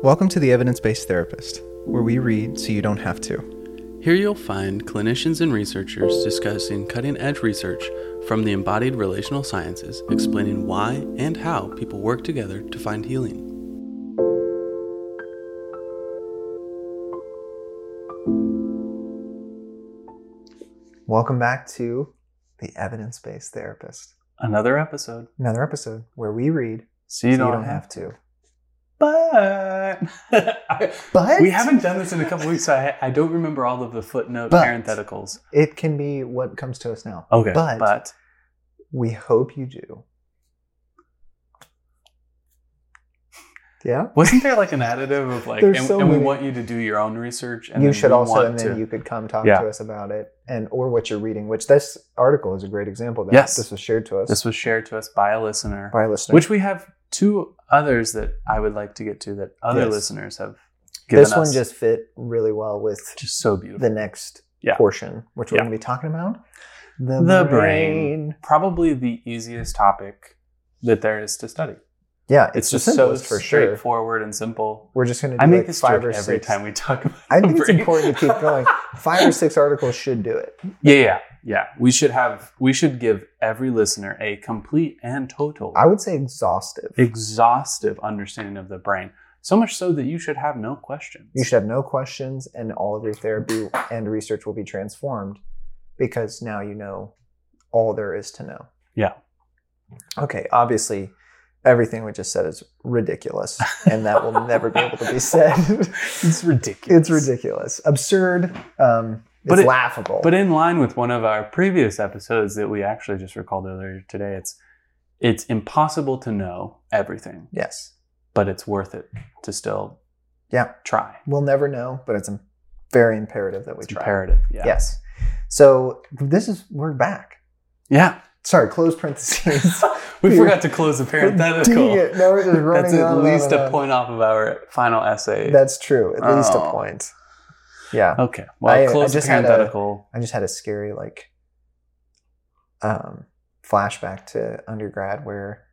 Welcome to the Evidence Based Therapist, where we read so you don't have to. Here you'll find clinicians and researchers discussing cutting edge research from the embodied relational sciences, explaining why and how people work together to find healing. Welcome back to the Evidence Based Therapist, Another episode. another episode where we read So you, so don't, you don't have have to. But But we haven't done this in a couple weeks, so I, I don't remember all of the footnote But- parentheticals. It can be what comes to us now. Okay, But- but We hope you do. Yeah. wasn't there like an additive of like, There's and, so and we want you to do your own research, and you should also, and then to- you could come talk Yeah. to us about it, and or what you're reading. Which this article is a great example. Of that Yes. this was shared to us This was shared to us by a listener, by a listener. which we have two others that I would like to get to that other Yes. listeners have given this us. one just fit really well with just so beautiful. the next Yeah. portion, which we're Yeah. going to be talking about. The, The brain. Probably the easiest topic that there is to study. Yeah, It's, it's, just so for sure. straightforward and simple. We're just going to do I make like this five or every six. time we talk about. I think it's brain. important to keep going. Five or six articles should do it. Yeah, yeah, yeah. We should have. We should give every listener a complete and total, I would say exhaustive. exhaustive understanding of the brain. So much so that you should have no questions. You should have no questions, and all of your therapy and research will be transformed because now you know all there is to know. Yeah. Okay, obviously, everything we just said is ridiculous, and that will never be able to be said. it's ridiculous. it's ridiculous, absurd, um, it's But it- laughable. But in line with one of our previous episodes that we actually just recalled earlier today, it's it's impossible to know everything, yes, but it's worth it to still Yeah. try. we'll never know, but it's very imperative that we It's try. imperative. Yeah. Yes. So this is we're back. Yeah. Sorry, close parentheses. We forgot to close the parenthetical. It. Now we're just running That's on at on least and a on. point off of our final essay. That's true. At least a Oh. point. Yeah. okay. Well, I- I close just the had a- parenthetical. I just had a scary like um flashback to undergrad where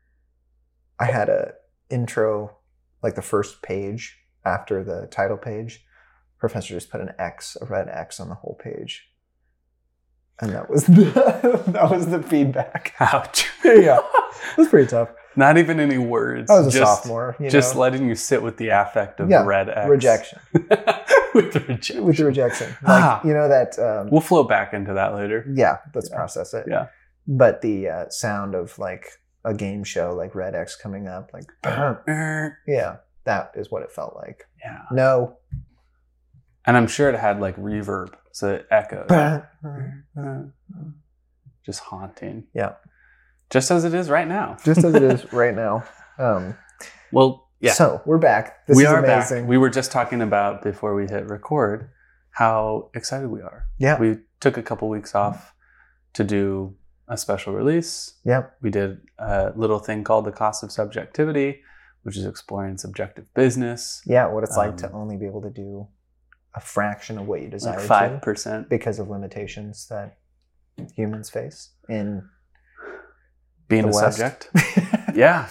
I had a intro like the first page after the title page. Professor just put an X, a red X on the whole page. And that was the that was the feedback. Ouch. Yeah. It was pretty tough. Not even any words. I was a just, sophomore. You Just know? letting you sit with the affect of Yeah, red X. rejection. with the rejection. With the rejection. Like Ah. you know that um We'll flow back into that later. Yeah, let's Yeah. process it. Yeah. But the uh, sound of like a game show, like Red X coming up, like yeah, that is what it felt like. Yeah. No. And I'm sure it had like reverb, so it echoed. Just haunting. Yeah. Just as it is right now. Just as it is right now. Um, Well, yeah. So we're back. This we is are amazing. back. We were just talking about before we hit record how excited we are. yeah. We took a couple weeks off to do a special release. yeah. We did a little thing called the cost of subjectivity, which is exploring subjective business. Yeah. What it's like to Um, only be able to do a fraction of what you desire Like five percent because of limitations that humans face in being the a West. subject. Yeah.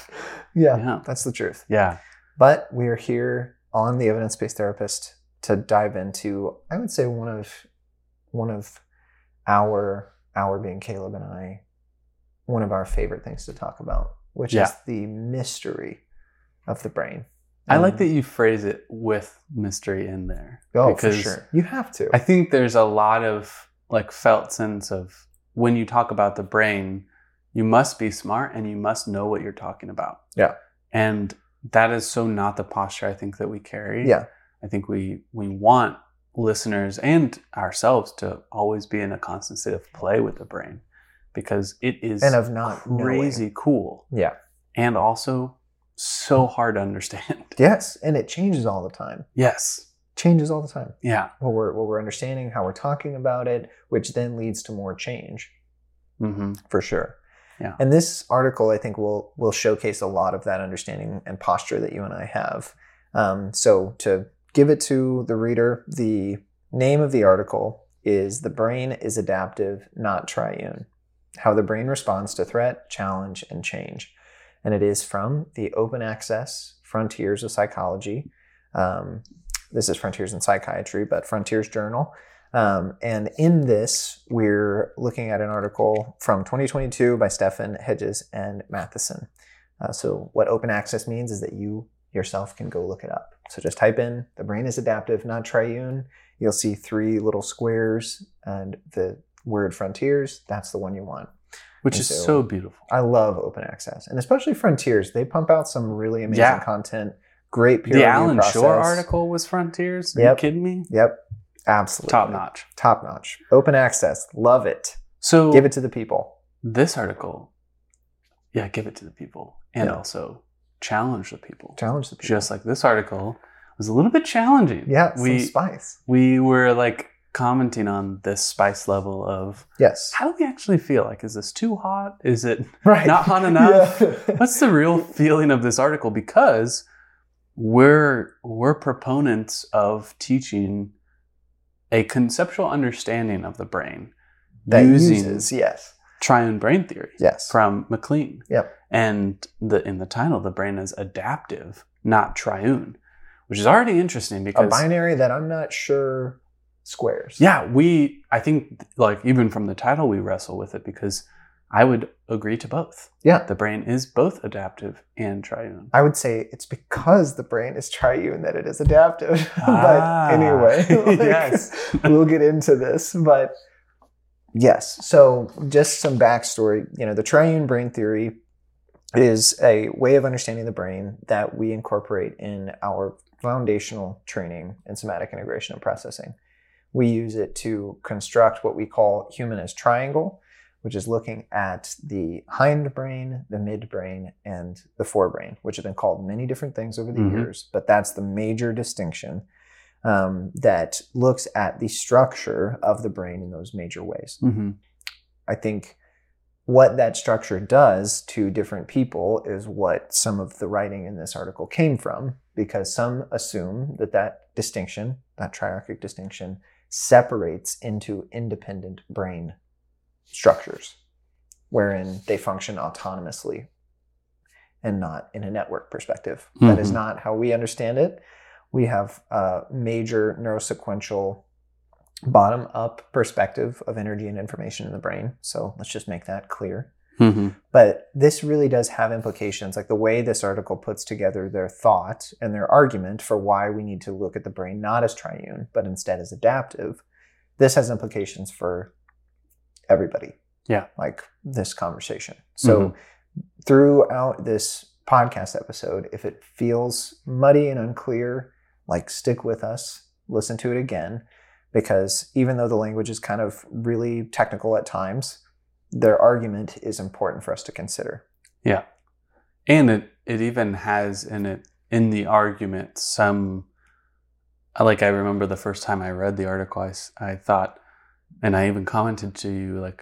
yeah. Yeah. That's the truth. Yeah. But we are here on the evidence based therapist to dive into, I would say, one of one of our our being Caleb and I, one of our favorite things to talk about, which Yeah. is the mystery of the brain. I like that you phrase it with mystery in there. Oh, for sure. You have to. I think there's a lot of like felt sense of when you talk about the brain, you must be smart and you must know what you're talking about. Yeah. And that is so not the posture I think that we carry. yeah. I think we we want listeners and ourselves to always be in a constant state of play with the brain because it is And of not crazy cool. Yeah. and also so hard to understand. Yes. And it changes all the time. yes. Changes all the time. Yeah. What we're what we're understanding, how we're talking about it, which then leads to more change. hmm for sure. Yeah. And this article, I think, will will showcase a lot of that understanding and posture that you and I have. Um, so to give it to the reader, the name of the article is "The Brain is Adaptive, Not Triune: How the Brain Responds to Threat, Challenge, and Change," and it is from the Open Access Frontiers of Psychology. Um, this is Frontiers in Psychiatry, but Frontiers Journal. Um, and in this, we're looking at an article from 2022 by Steffen Hedges and Matheson. Uh, so, what open access means is that you yourself can go look it up. So, just type in the brain is adaptive, not triune. You'll see three little squares and the word frontiers. That's the one you want. Which And is so- so beautiful. I love open access, and especially Frontiers. They pump out some really amazing Yeah. content. Great peer The review Allan process. Schore article was Frontiers. Are Yep. you kidding me? Yep, absolutely Top notch. top notch. Open access, love it. So Give it to the people. this article, yeah, give it to the people and Yeah. also challenge the people. Challenge the people. Just like this article was a little bit challenging. yeah, we spice. we were like commenting on this spice level of Yes, how do we actually feel? Like, is this too hot? Is it right. not hot enough? Yeah. what's the real feeling of this article because we're we're proponents of teaching a conceptual understanding of the brain that using uses yes, triune brain theory yes, from MacLean. Yep. And the in the title, the brain is adaptive, not triune, which is already interesting because a because binary that I'm not sure squares. yeah, we I think like even from the title we wrestle with it because I would agree to both. yeah. The brain is both adaptive and triune. I would say it's because the brain is triune that it is adaptive. Ah, but anyway, like, yes. we'll get into this. But yes, so just some backstory. You know, the triune brain theory is a way of understanding the brain that we incorporate in our foundational training in somatic integration and processing. We use it to construct what we call humanist triangle, which is looking at the hindbrain, the midbrain, and the forebrain, which have been called many different things over the Mhm. years, but that's the major distinction um, that looks at the structure of the brain in those major ways. hmm I think what that structure does to different people is what some of the writing in this article came from, because some assume that that distinction, that triarchic distinction, separates into independent brain structures, wherein they function autonomously and not in a network perspective. That is Mhm. not how we understand it. We have a major neurosequential bottom up perspective of energy and information in the brain. So let's just make that clear. hmm But this really does have implications, like the way this article puts together their thought and their argument for why we need to look at the brain not as triune, but instead as adaptive. This has implications for everybody. Yeah. Like this conversation. So mm-hmm. throughout this podcast episode, if it feels muddy and unclear, like stick with us, listen to it again, because even though the language is kind of really technical at times, their argument is important for us to consider. Yeah. And it it even has in it in the argument some like I remember the first time I read the article I, I thought and I even commented to you like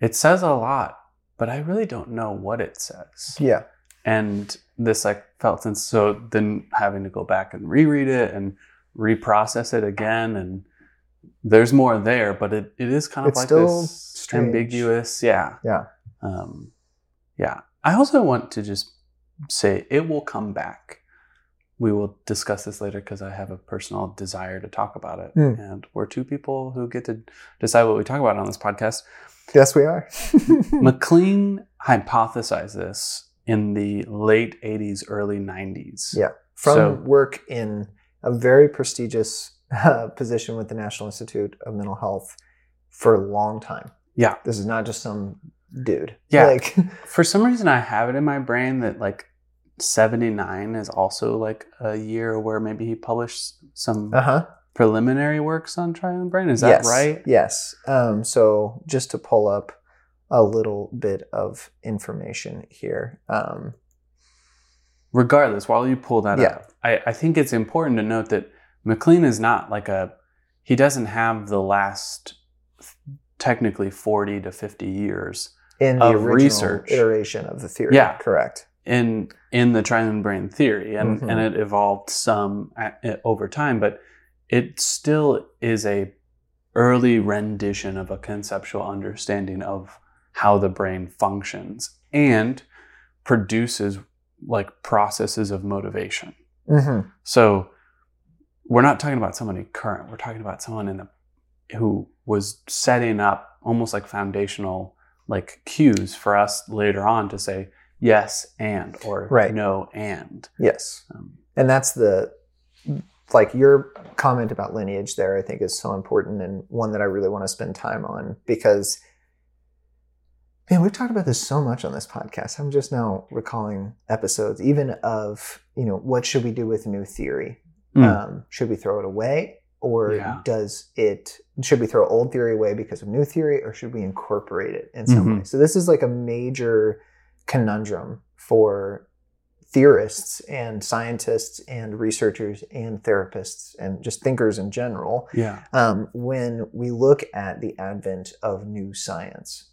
it says a lot but I really don't know what it says. Yeah. And this like felt since so then having to go back and reread it and reprocess it again and there's more there but it, it is kind of It's like this strange. ambiguous yeah Yeah. um, yeah. I also want to just say it will come back. We will discuss this later because I have a personal desire to talk about it. Hmm. And we're two people who get to decide what we talk about on this podcast. Yes, we are. MacLean hypothesized this in the late 80s, early 90s. Yeah. From So- work in a very prestigious uh, position with the National Institute of Mental Health for a long time. Yeah. This is not just some dude. Yeah. Like, For some reason, I have it in my brain that like 79 is also like a year where maybe he published some uh huh. preliminary works on triune brain. Is that yes, right? Yes. Um, so just to pull up a little bit of information here. Um, regardless, while you pull that Yeah. up, I, I think it's important to note that MacLean is not like a, he doesn't have the last technically 40 to 50 years in the Of original research. iteration of the theory. Yeah. Correct. In in the triune brain theory and, Mhm. and it evolved some over time but it still is a early rendition of a conceptual understanding of how the brain functions and produces like processes of motivation hmm So we're not talking about somebody current. We're talking about someone in the who was setting up almost like foundational like cues for us later on to say yes and or Right. no and. Yes. Um, And that's the like your comment about lineage there I think is so important and one that I really want to spend time on because man, we've talked about this so much on this podcast. I'm just now recalling episodes even of, you know, what should we do with new theory? Mm. Um, should we throw it away or Yeah. does it should we throw old theory away because of new theory or should we incorporate it in some Mhm. way? So this is like a major conundrum for theorists and scientists and researchers and therapists and just thinkers in general yeah. um, when we look at the advent of new science.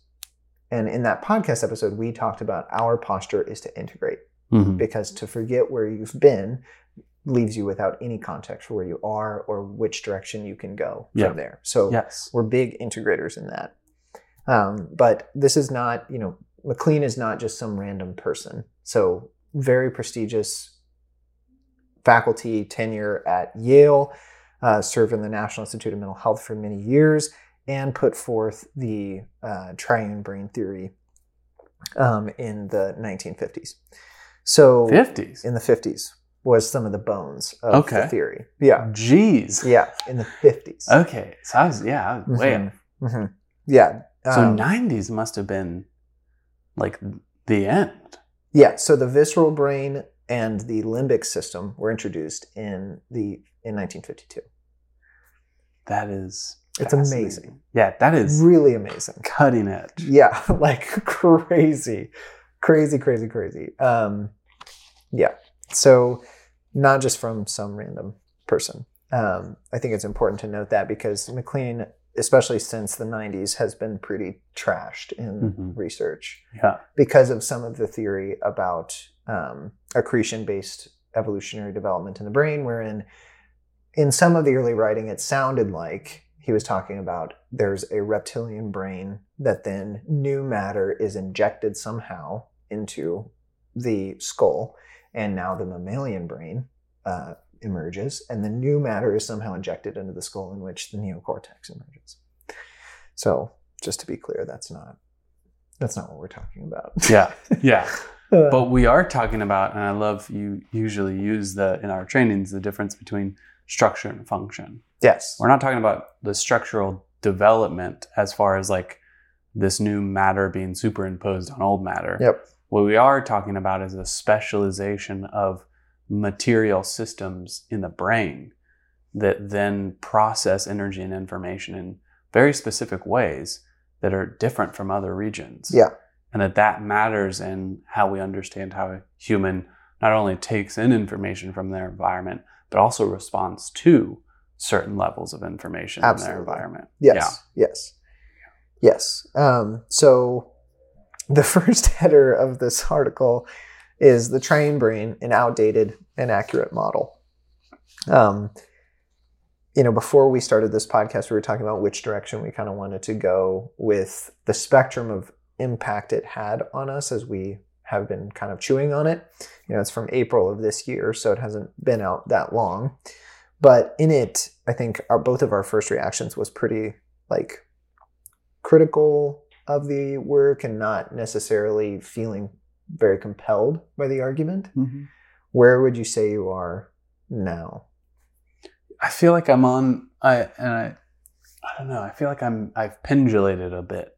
And in that podcast episode, we talked about our posture is to integrate Mhm. because to forget where you've been leaves you without any context for where you are or which direction you can go Yeah. from there. So Yes. we're big integrators in that. Um, but this is not, you know, MacLean is not just some random person. So very prestigious faculty tenure at Yale, uh, served in the National Institute of Mental Health for many years, and put forth the uh, triune brain theory um, in the 1950s. So 50s. in the 50s was some of the bones of Okay. the theory. Yeah, Jeez. yeah, in the 50s. Okay. So I was, yeah, I was way Mhm. off. Mhm. Yeah. So um, 90s must have been like the end. Yeah, so the visceral brain and the limbic system were introduced in the in 1952. That is It's amazing. Yeah, that is Really amazing. cutting edge. Yeah, like crazy. Crazy, crazy, crazy. Um yeah. So not just from some random person. Um, I think it's important to note that because MacLean, especially since the 90s, has been pretty trashed in Mhm. research. Yeah. because of some of the theory about um, accretion based evolutionary development in the brain, wherein in some of the early writing, it sounded like he was talking about there's a reptilian brain that then new matter is injected somehow into the skull, and now the mammalian brain uh, emerges, and the new matter is somehow injected into the skull, in which the neocortex emerges. So, just to be clear, that's not that's not what we're talking about. Yeah. Yeah. Uh, but we are talking about, and I love you usually use the in our trainings the difference between structure and function. yes. We're not talking about the structural development as far as like this new matter being superimposed on old matter. Yep. What we are talking about is the specialization of material systems in the brain that then process energy and information in very specific ways that are different from other regions. Yeah. And that that matters in how we understand how a human not only takes in information from their environment, but also responds to certain levels of information in their environment. Yes. Yes. Yes. Um, so the first header of this article is the triune brain, an outdated and accurate model. Um, you know, before we started this podcast, we were talking about which direction we kind of wanted to go with the spectrum of impact it had on us as we have been kind of chewing on it. You know, it's from April of this year, so it hasn't been out that long. But in it, I think our, both of our first reactions was pretty like critical of the work and not necessarily feeling very compelled by the argument. Mhm. Where would you say you are now? I feel like I'm on I and I I don't know, I feel like I'm I've pendulated a bit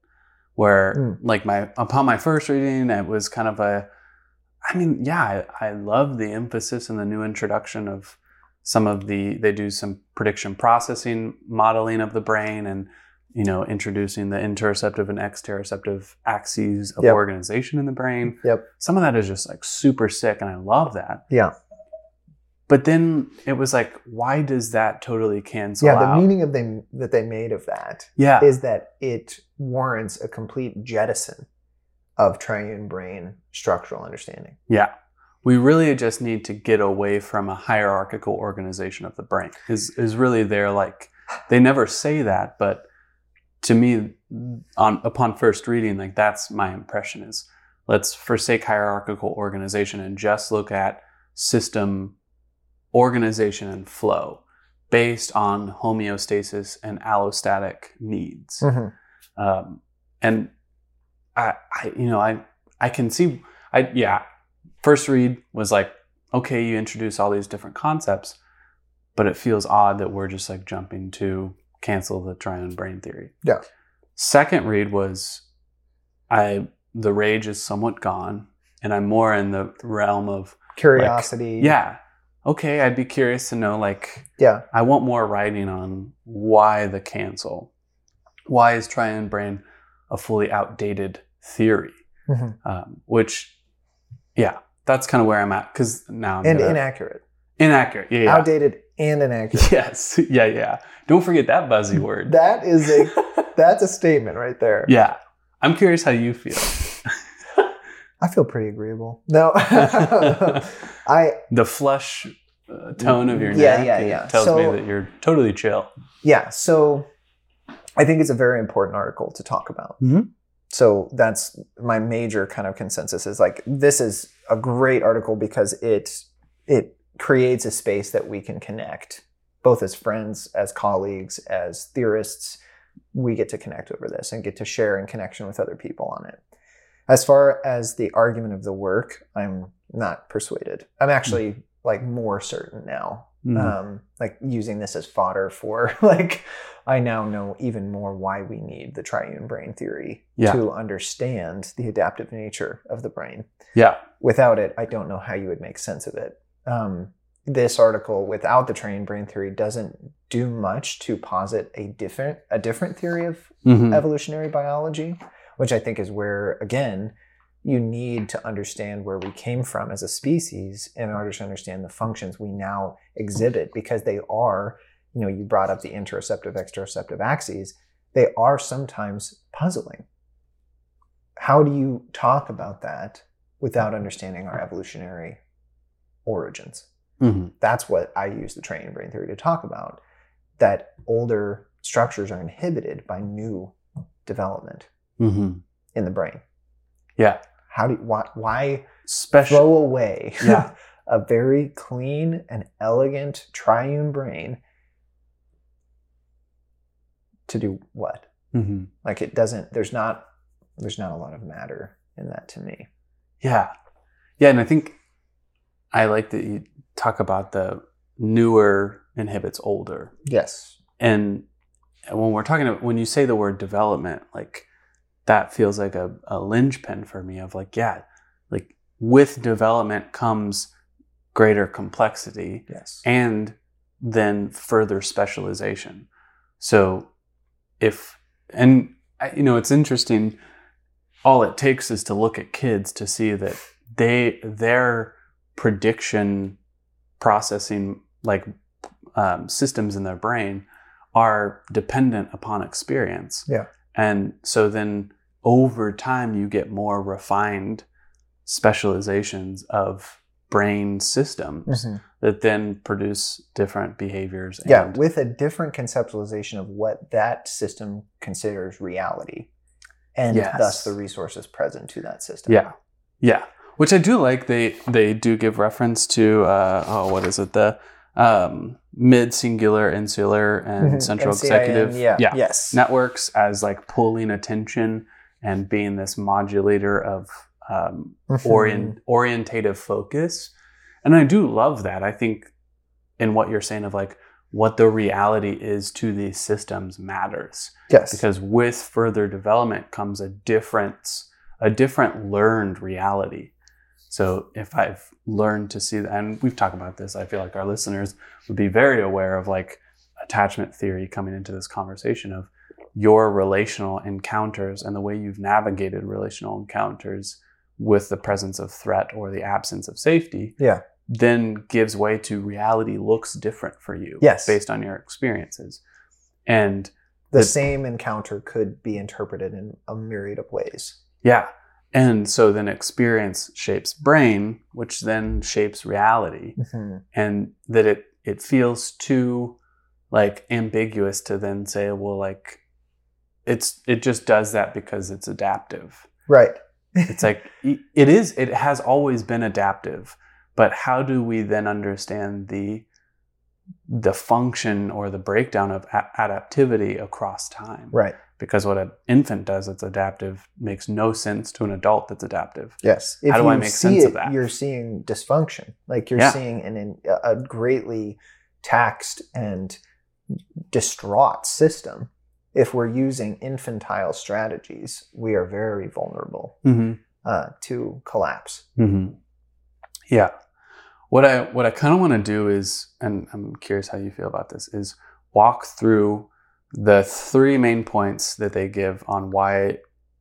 where Mm. like my upon my first reading it was kind of a I mean, yeah, I, I love the emphasis and the new introduction of some of the they do some prediction processing modeling of the brain and you know introducing the interoceptive and exteroceptive axes of Yep. organization in the brain. Yep. Some of that is just like super sick and I love that. Yeah. But then it was like, why does that totally cancel yeah, the out? meaning of them that they made of that yeah, is that it warrants a complete jettison of triune brain structural understanding. yeah. We really just need to get away from a hierarchical organization of the brain. Is is really their like they never say that, but to me, on upon first reading, like that's my impression is let's forsake hierarchical organization and just look at system organization and flow based on homeostasis and allostatic needs. Mhm. Um, and I, I, you know, I, I can see, I, yeah, first read was like, okay, you introduce all these different concepts, but it feels odd that we're just like jumping to cancel the triune brain theory. Yeah. Second read was, I, the rage is somewhat gone, and I'm more in the realm of, Curiosity. yeah, okay, I'd be curious to know, like, Yeah. I want more writing on why the cancel. Why is triune brain a fully outdated theory? Mhm. Um, which, yeah, that's kind of where I'm at because now I'm And gonna- inaccurate. inaccurate. Yeah, yeah. Outdated and inaccurate. Yes, yeah, yeah. Don't forget that buzzy word. That is a that's a statement right there. yeah, I'm curious how you feel. I feel pretty agreeable. No. I the flush uh, tone of your Yeah, neck yeah, yeah. tells So- me that you're totally chill. yeah, so I think it's a very important article to talk about. Mhm. So that's my major kind of consensus is like this is a great article because it it creates a space that we can connect both as friends, as colleagues, as theorists. We get to connect over this and get to share in connection with other people on it. As far as the argument of the work, I'm not persuaded. I'm actually like more certain now Mhm. um, like using this as fodder for like I now know even more why we need the triune brain theory Yeah. to understand the adaptive nature of the brain. yeah, Without it, I don't know how you would make sense of it. Um, this article, without the triune brain theory, doesn't do much to posit a different a different theory of Mhm. evolutionary biology, which I think is where, again, you need to understand where we came from as a species in order to understand the functions we now exhibit because they are, you know, you brought up the interoceptive, exteroceptive axes, they are sometimes puzzling. How do you talk about that without understanding our evolutionary origins? Mhm. That's what I use the triune brain theory to talk about. That older structures are inhibited by new development Mhm. in the brain. yeah. How do you, why, why Special. throw away Yeah. a very clean and elegant triune brain to do what? Mhm. Like it doesn't. There's not. There's not a lot of matter in that to me. Yeah. Yeah. And I think I like that you talk about the newer inhibits older. Yes. And when we're talking about, when you say the word development, like that feels like a, a linchpin for me of like, yeah, like with development comes greater complexity Yes. and then further specialization. So if, and you know, it's interesting. All it takes is to look at kids to see that they, their prediction processing, like um, systems in their brain, are dependent upon experience. Yeah. And so then over time, you get more refined specializations of brain systems Mhm. that then produce different behaviors. Yeah, with a different conceptualization of what that system considers reality, and Yes. thus the resources present to that system. yeah, yeah. Which I do like. They they do give reference to uh, oh, what is it? The um, mid cingulate, insular, and Mhm. central NCIN, executive Yeah. Yes. networks as like pulling attention and being this modulator of um, Mhm. orient orientative focus. And I do love that. I think in what you're saying of like what the reality is to these systems matters Yes. because with further development comes a difference a different learned reality so if i've learned to see that and we've talked about this i feel like our listeners would be very aware of like attachment theory coming into this conversation of your relational encounters and the way you've navigated relational encounters with the presence of threat or the absence of safety yeah. then gives way to reality looks different for you Yes. based on your experiences and The the- same encounter could be interpreted in a myriad of ways. Yeah. And so then experience shapes brain, which then shapes reality. Mhm. And that it it feels too like ambiguous to then say, well, like it's it just does that because it's adaptive. Right. It's like it is it has always been adaptive, but how do we then understand the the function or the breakdown of a- adaptivity across time. Right. Because what an infant does that's adaptive makes no sense to an adult that's adaptive. Yes. If How do I make see sense it, of that? You're seeing dysfunction. Like you're Yeah. seeing an, in a greatly taxed and distraught system. If we're using infantile strategies, we are very vulnerable Mm-hmm. uh, to collapse. Mm-hmm. Yeah. What I what I kind of want to do is, and I'm curious how you feel about this, is walk through the three main points that they give on why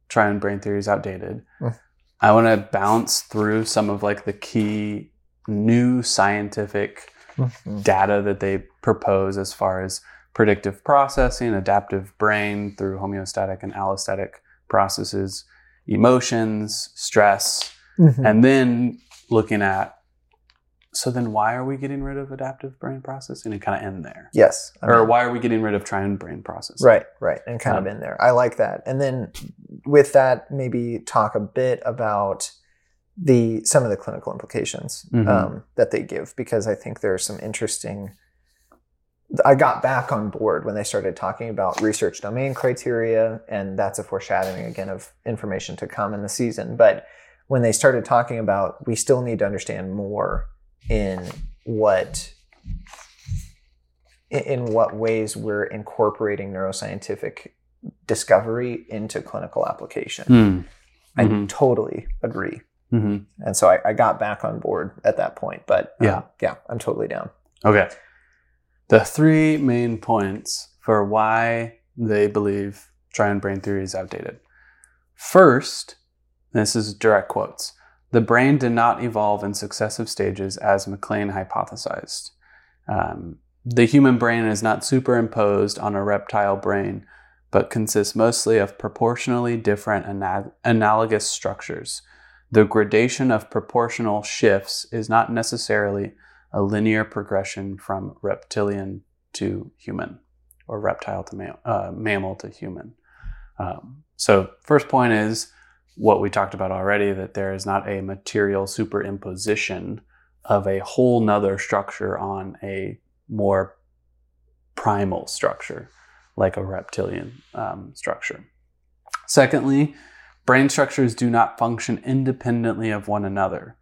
triune brain theory is outdated. Mm. I want to bounce through some of like the key new scientific data that they propose as far as predictive processing, adaptive brain through homeostatic and allostatic processes, emotions, stress, Mhm. and then looking at so then why are we getting rid of adaptive brain processing and kind of end there yes. I or why are we getting rid of triune brain processing Right, right, and kind Um, of in there. I like that. And then with that, maybe talk a bit about the some of the clinical implications Mhm. um, that they give because I think there are some interesting. I got back on board when they started talking about research domain criteria, and that's a foreshadowing again of information to come in the season. But when they started talking about, we still need to understand more in what in- what ways we're incorporating neuroscientific discovery into clinical application. Hmm. I Mhm. totally agree. Mhm. And so I, I got back on board at that point. But um, Yeah. yeah, I'm totally down. okay the three main points for why they believe triune brain theory is outdated first this is direct quotes the brain did not evolve in successive stages as MacLean hypothesized Um, the human brain is not superimposed on a reptile brain, but consists mostly of proportionally different ana- analogous structures. The gradation of proportional shifts is not necessarily a linear progression from reptilian to human, or reptile to ma- uh, mammal to human. Um, so, first point is what we talked about already that there is not a material superimposition of a whole nother structure on a more primal structure, like a reptilian um, structure. Secondly, brain structures do not function independently of one another.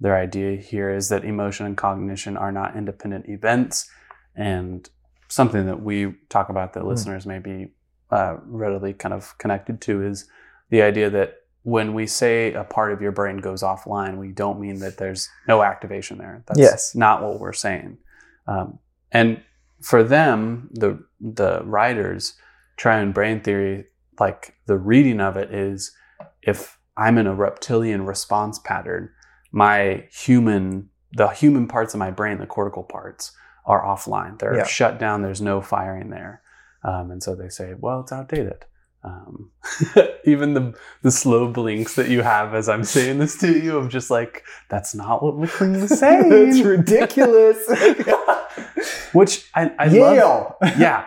Their idea here is that emotion and cognition are not independent events, and something that we talk about that Hmm. listeners may be uh, readily kind of connected to is the idea that when we say a part of your brain goes offline, we don't mean that there's no activation there. That's Yes. not what we're saying. Um, and for them, the the writers, triune brain theory, like the reading of it is, if I'm in a reptilian response pattern, my human, the human parts of my brain, the cortical parts, are offline. They're Yeah. shut down. There's no firing there, um, and so they say, well, it's outdated. Um, even the the slow blinks that you have as I'm saying this to you, of just like that's not what MacLean was saying. it's ridiculous. Which I, I Yale, love. Yeah,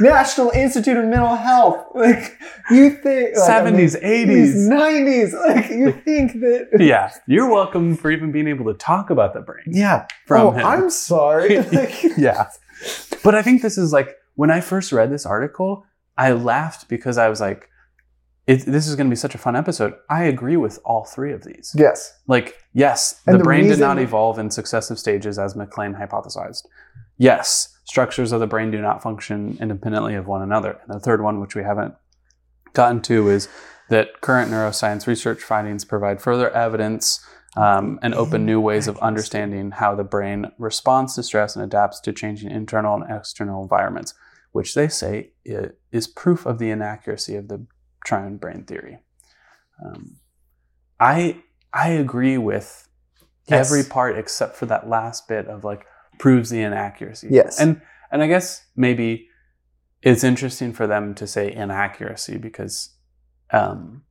National Institute of Mental Health. Like you think like, I mean, seventies, eighties. nineties. Like you think that. Yeah, you're welcome for even being able to talk about the brain Yeah. from oh, him. I'm sorry. Like, yeah. But I think this is like when I first read this article, I laughed because I was like, it, this is going to be such a fun episode. I agree with all three of these. yes. Like, yes, the, the brain did not evolve in successive stages as MacLean hypothesized. Yes, structures of the brain do not function independently of one another. And the third one, which we haven't gotten to, is that current neuroscience research findings provide further evidence um, and open new ways of understanding how the brain responds to stress and adapts to changing internal and external environments, which they say is proof of the inaccuracy of the triune brain theory. Um, I I agree with Yes. every part except for that last bit of like proves the inaccuracy. Yes. And and I guess maybe it's interesting for them to say inaccuracy because um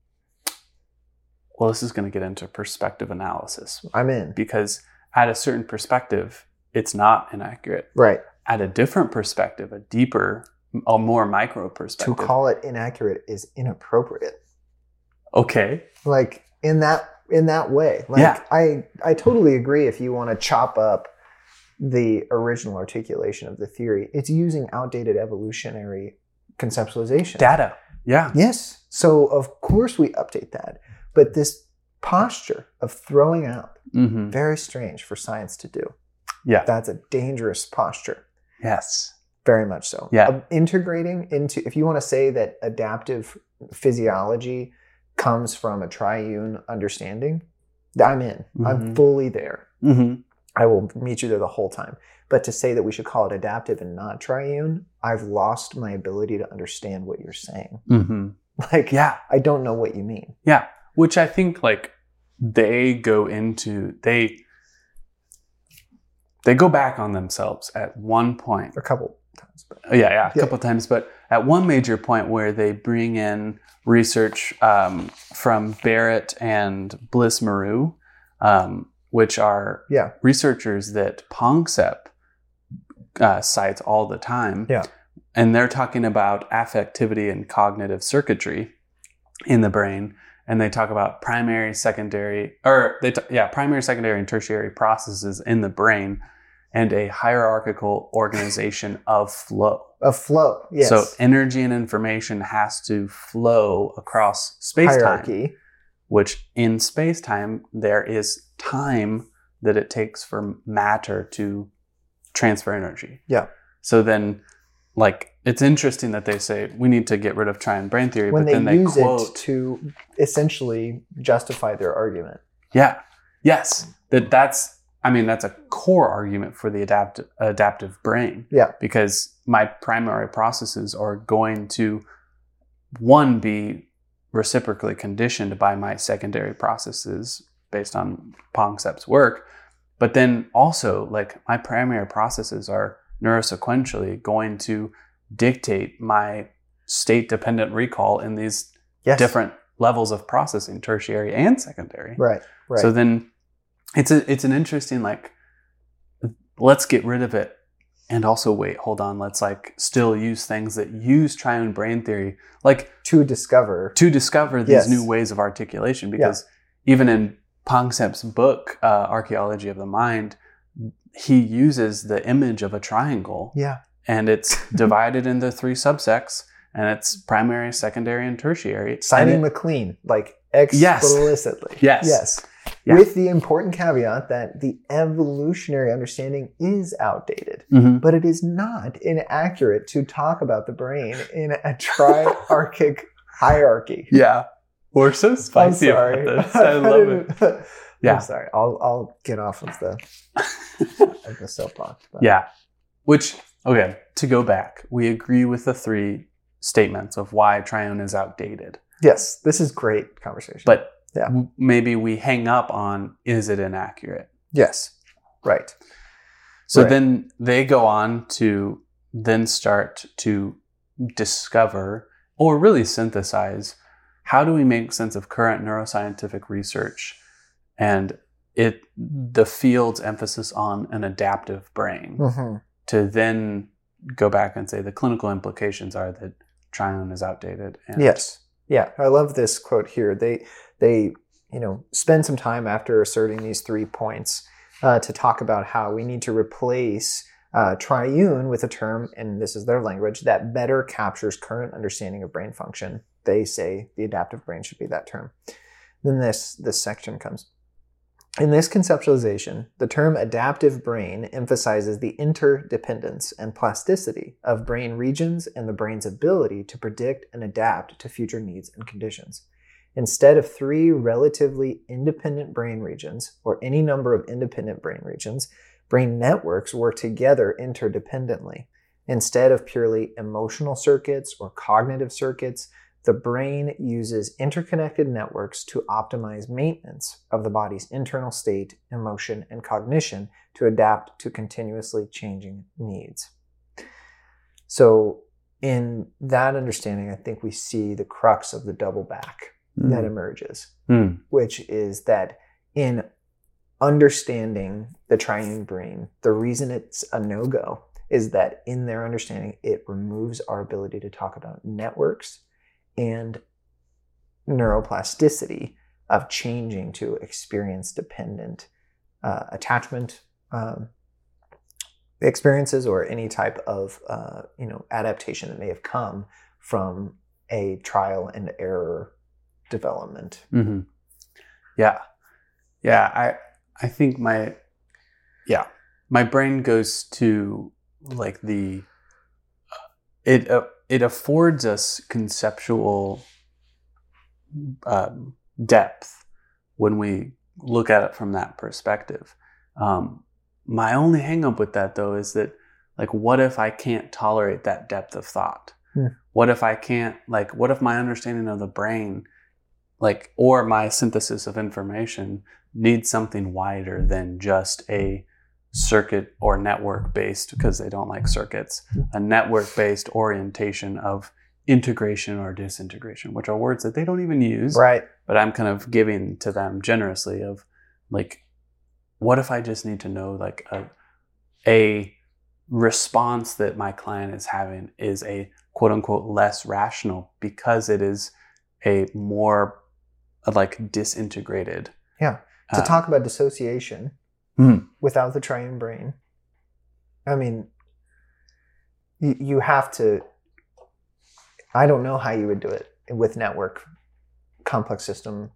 well this is going to get into perspective analysis I'm in. because at a certain perspective it's not inaccurate. Right. At a different perspective, a deeper a more micro perspective. To call it inaccurate is inappropriate. okay. Like in that in that way. Like Yeah. I I totally agree if you want to chop up the original articulation of the theory. It's using outdated evolutionary conceptualization. Data. Yeah. Yes. So of course we update that. But this posture of throwing out, hmm very strange for science to do. Yeah. That's a dangerous posture. Yes. Very much so. Yeah. Uh, integrating into, if you want to say that adaptive physiology comes from a triune understanding, I'm in. I'm Mhm. fully there. hmm I will meet you there the whole time. But to say that we should call it adaptive and not triune, I've lost my ability to understand what you're saying. hmm Like, Yeah. I don't know what you mean. Yeah. Which I think like they go into they they go back on themselves at one point. A couple times. But Yeah, yeah, a Yeah. couple times, but at one major point where they bring in research um, from Barrett and Bliss-Moreau, um, which are yeah, researchers that Panksepp uh, cites all the time. Yeah. And they're talking about affectivity and cognitive circuitry in the brain. And they talk about primary, secondary, or they t- yeah, primary, secondary, and tertiary processes in the brain and a hierarchical organization of flow. a flow. Yes. So energy and information has to flow across space time hierarchy. which in space time, there is time that it takes for matter to transfer energy. Yeah. So then, like, it's interesting that they say we need to get rid of triune brain theory, When but they then they use quote, it to essentially justify their argument. yeah, yes, that that's, I mean, that's a core argument for the adapt- adaptive brain. Yeah. Because my primary processes are going to, one, be reciprocally conditioned by my secondary processes based on Panksepp's work. But then also, like, my primary processes are neurosequentially going to dictate my state dependent recall in these Yes. different levels of processing, tertiary and secondary. Right. Right. So then it's a it's an interesting like let's get rid of it and also wait, hold on, let's like still use things that use triune brain theory like to discover. to discover these Yes. new ways of articulation because even in Panksepp's book uh, Archaeology of the Mind he uses the image of a triangle Yeah. And it's divided into three subsects and it's primary, secondary and tertiary. Citing And it- MacLean, like explicitly. Yes. Yes. Yeah. With the important caveat that the evolutionary understanding is outdated, Mhm. but it is not inaccurate to talk about the brain in a triarchic hierarchy. Yeah. We're so I'm spicy sorry. about this. I love it. Yeah. I'm sorry. I'll I'll get off of the of the soapbox. but- Yeah. Which, okay, to go back, we agree with the three statements of why triune is outdated. Yes, this is great conversation. But Yeah. w- maybe we hang up on is it inaccurate? yes, right. So Right. then they go on to then start to discover or really synthesize how do we make sense of current neuroscientific research and it the field's emphasis on an adaptive brain hmm to then go back and say the clinical implications are that triune is outdated Yes. Yeah, I love this quote here. They they you know spend some time after asserting these three points uh, to talk about how we need to replace uh, triune with a term, and this is their language that better captures current understanding of brain function. They say the adaptive brain should be that term. Then this this section comes. In this conceptualization, the term adaptive brain emphasizes the interdependence and plasticity of brain regions and the brain's ability to predict and adapt to future needs and conditions. Instead of three relatively independent brain regions, or any number of independent brain regions, brain networks work together interdependently. Instead of purely emotional circuits or cognitive circuits, the brain uses interconnected networks to optimize maintenance of the body's internal state, emotion, and cognition to adapt to continuously changing needs. So, in that understanding, I think we see the crux of the double back that emerges, Mm. which is that in understanding the triune brain, the reason it's a no go is that in their understanding, it removes our ability to talk about networks and neuroplasticity of changing to experience dependent uh, attachment um, experiences or any type of uh, you know adaptation that may have come from a trial and error development. hmm Yeah, yeah. I I think my yeah my brain goes to like the it uh, it affords us conceptual um, depth when we look at it from that perspective. Um, my only hangup with that though is that like what if I can't tolerate that depth of thought? Hmm. What if I can't like what if my understanding of the brain like or my synthesis of information needs something wider than just a circuit or network based because they don't like circuits a network based orientation of integration or disintegration which are words that they don't even use Right. but i'm kind of giving to them generously of like what if i just need to know like a a response that my client is having is a quote unquote less rational because it is a more like disintegrated Yeah. To uh, talk about dissociation Hmm. without the triune brain, I mean, you, you have to. I don't know how you would do it with network complex system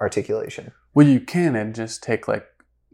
articulation. well you can and just take like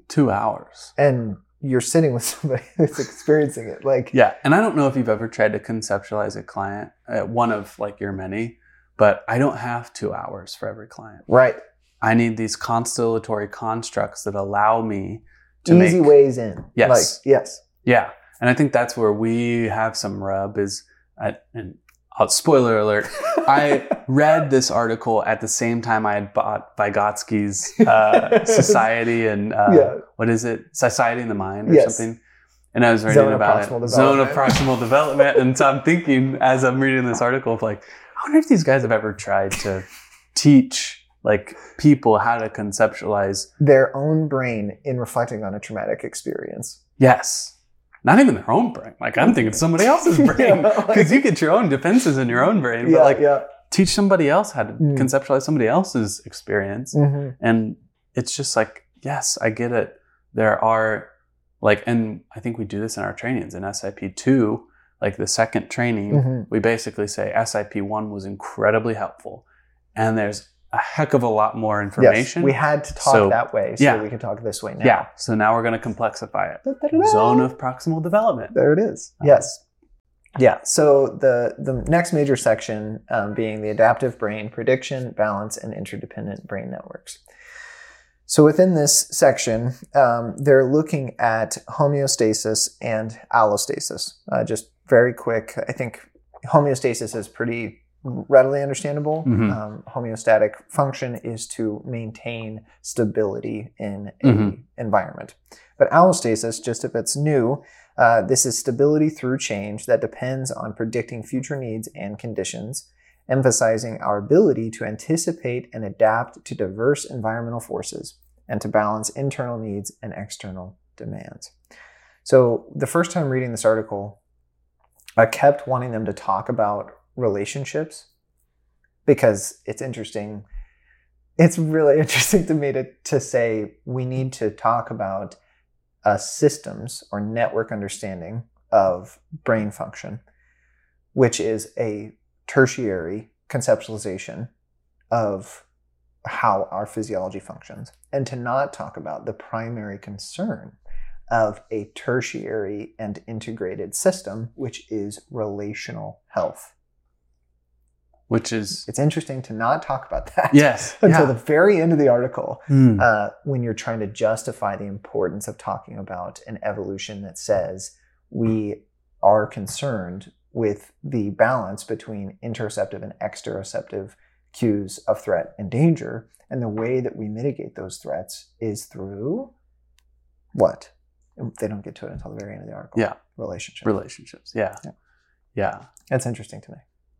two hours And you're sitting with somebody who's experiencing it. Like, Yeah, and I don't know if you've ever tried to conceptualize a client, uh, one of like your many, but I don't have two hours for every client. right. I need these constellatory constructs that allow me to Easy make. ways in. Yes. Like, yes. Yeah, and I think that's where we have some rub. Is I, and uh, spoiler alert. I read this article at the same time I had bought Vygotsky's uh, Society and uh, Yeah. what is it? Society in the Mind or Yes. something. And I was reading Zone about it. Zone of proximal development. And so I'm thinking as I'm reading this article of like, I wonder if these guys have ever tried to teach like people how to conceptualize. Their own brain in reflecting on a traumatic experience. Yes. Not even their own brain. Like I'm thinking somebody else's brain. Yeah, like- Because you get your own defenses in your own brain. yeah. But like yeah. teach somebody else how to Mm. conceptualize somebody else's experience. hmm And it's just like, yes, I get it. There are like, and I think we do this in our trainings in SIP two, like the second training, hmm we basically say SIP one was incredibly helpful. And there's a heck of a lot more Yes. information. We had to talk So, that way so yeah. we could talk this way now. yeah. So now we're going to complexify it. Da-da-da-da. Zone of proximal development. There it is. Uh, Yes. Yeah. So the the next major section um, being the adaptive brain, prediction, balance, and interdependent brain networks. So within this section, um, they're looking at homeostasis and allostasis. Uh, just very quick. I think homeostasis is pretty readily understandable. Mhm. Um, homeostatic function is to maintain stability in a Mhm. environment. But allostasis, just if it's new, uh, this is stability through change that depends on predicting future needs and conditions, emphasizing our ability to anticipate and adapt to diverse environmental forces and to balance internal needs and external demands. So, the first time reading this article, I kept wanting them to talk about relationships because it's interesting. It's really interesting to me to, to say we need to talk about uh, systems or network understanding of brain function, which is a tertiary conceptualization of how our physiology functions, and to not talk about the primary concern of a tertiary and integrated system, which is relational health. Which is, It's interesting to not talk about that yes. until yeah. the very end of the article Hmm. uh, when you're trying to justify the importance of talking about an evolution that says we are concerned with the balance between interoceptive and exteroceptive cues of threat and danger. And the way that we mitigate those threats is through what? They don't get to it until the very end of the article. Yeah. Relationship. relationships. Yeah. Yeah. Yeah. That's interesting to me.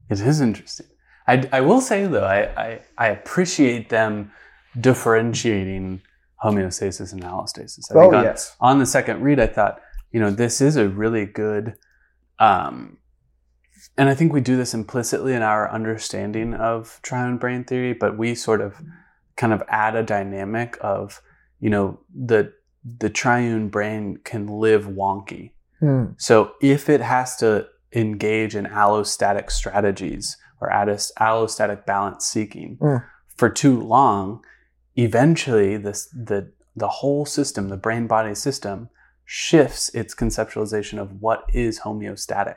It is interesting. I, I will say though, I, I, I appreciate them differentiating homeostasis and allostasis. I Oh, think on, yes. on the second read, I thought, you know, this is a really good, um, and I think we do this implicitly in our understanding of triune brain theory, but we sort of kind of add a dynamic of, you know, the the triune brain can live wonky. Hmm. So if it has to engage in allostatic strategies or allos- allostatic balance seeking Mm. for too long, eventually this the the whole system, the brain body system, shifts its conceptualization of what is homeostatic,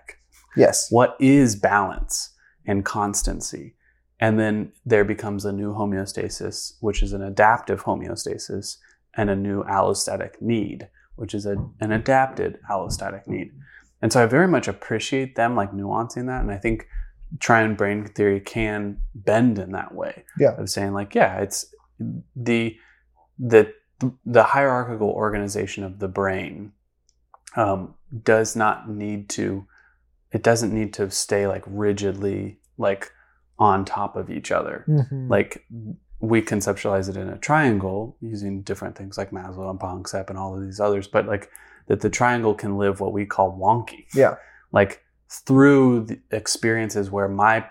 Yes. what is balance and constancy. And then there becomes a new homeostasis, which is an adaptive homeostasis, and a new allostatic need, which is a, an adapted allostatic need. And so I very much appreciate them like nuancing that. And I think triune brain theory can bend in that way. Yeah. Of saying like, yeah, it's the the the hierarchical organization of the brain um, does not need to it doesn't need to stay like rigidly like on top of each other Mhm. like we conceptualize it in a triangle using different things like Maslow and Panksepp and all of these others, but like that the triangle can live what we call wonky. Yeah. Like through the experiences where my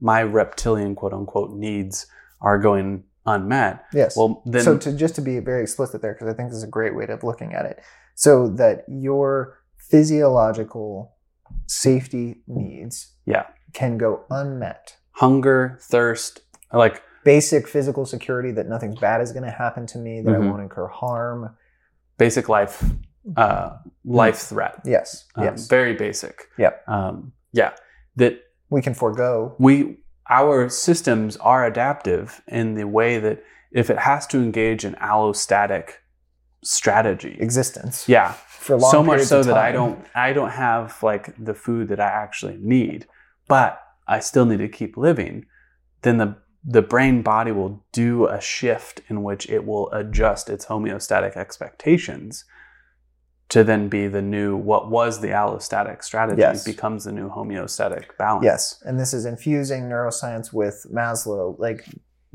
my reptilian quote unquote needs are going unmet. yes. Well, then so to just to be very explicit there, because I think this is a great way of looking at it, so that your physiological safety needs Yeah. can go unmet. hunger, thirst, like Basic physical security that nothing bad is going to happen to me, that Mhm. I won't incur harm. basic life uh life threat. Yes, Um, yes. Very basic. Yep. Um yeah. That we can forego. we our systems are adaptive in the way that if it has to engage in allostatic strategy existence. yeah for long so much so that i don't i don't have like the food that i actually need but i still need to keep living then the the brain body will do a shift in which it will adjust its homeostatic expectations to then be the new what was the allostatic strategy Yes. becomes the new homeostatic balance Yes, and this is infusing neuroscience with Maslow, like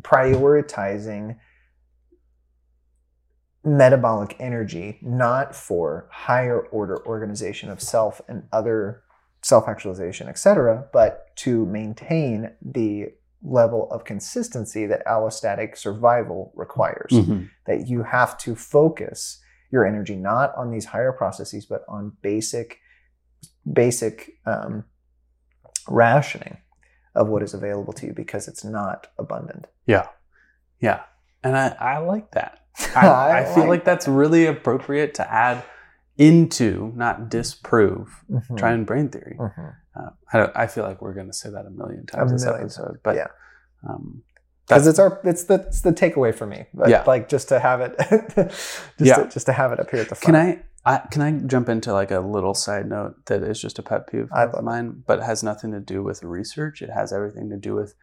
prioritizing metabolic energy not for higher order organization of self and other self-actualization, etc., but to maintain the level of consistency that allostatic survival requires. Mhm. That you have to focus your energy not on these higher processes, but on basic, basic um, rationing of what is available to you because it's not abundant. Yeah. Yeah. And I, I like that. I, I, I feel like like that's really appropriate to add into, not disprove, Mhm. triune brain theory. Mhm. Uh, I, don't, I feel like we're going to say that a million times this million episode, but yeah. um, because it's our it's the it's the takeaway for me. Yeah. like just to have it, just Yeah. to, just to have it up here at the can front. I, I can I jump into like a little side note that is just a pet peeve of mine, but has nothing to do with research. It has everything to do with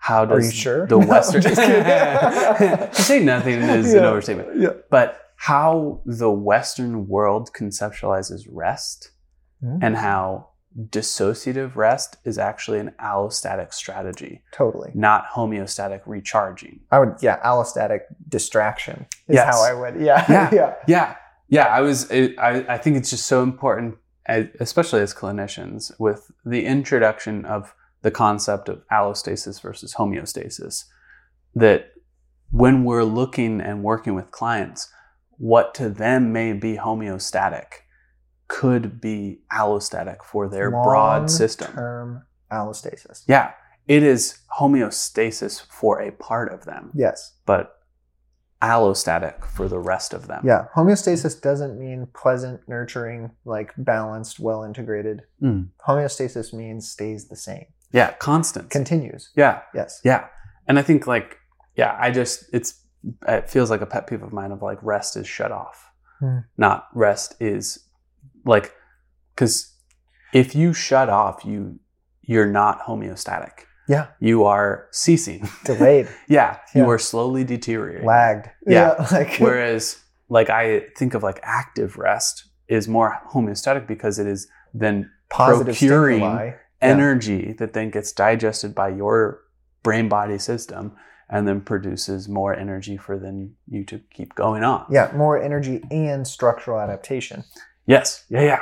how Are you sure? the No, Western just to say nothing is an Yeah. overstatement. Yeah. but how the Western world conceptualizes rest Mhm. and how dissociative rest is actually an allostatic strategy, Totally. not homeostatic recharging. I would yeah, allostatic distraction is Yes. how I would yeah Yeah. yeah Yeah, yeah. I was. It, I I think it's just so important, especially as clinicians, with the introduction of the concept of allostasis versus homeostasis, that when we're looking and working with clients, what to them may be homeostatic could be allostatic for their broad system. Term allostasis. Yeah, it is homeostasis for a part of them, Yes. but allostatic for the rest of them. Yeah. Homeostasis doesn't mean pleasant, nurturing, like balanced, well integrated. Mm. Homeostasis means stays the same, Yeah, constant. continues. yeah, Yes. yeah. And I think like, yeah, I just it's it feels like a pet peeve of mine of like rest is shut off, Hmm. not rest is like because if you shut off, you you're not homeostatic. Yeah. You are ceasing. Delayed, yeah, you are slowly deteriorating. lagged. Yeah. Like Whereas, like I think of like active rest is more homeostatic because it is then positive procuring stimuli. Yeah. energy that then gets digested by your brain body system and then produces more energy for then you to keep going on. Yeah. More energy and structural adaptation. Yes. Yeah. Yeah.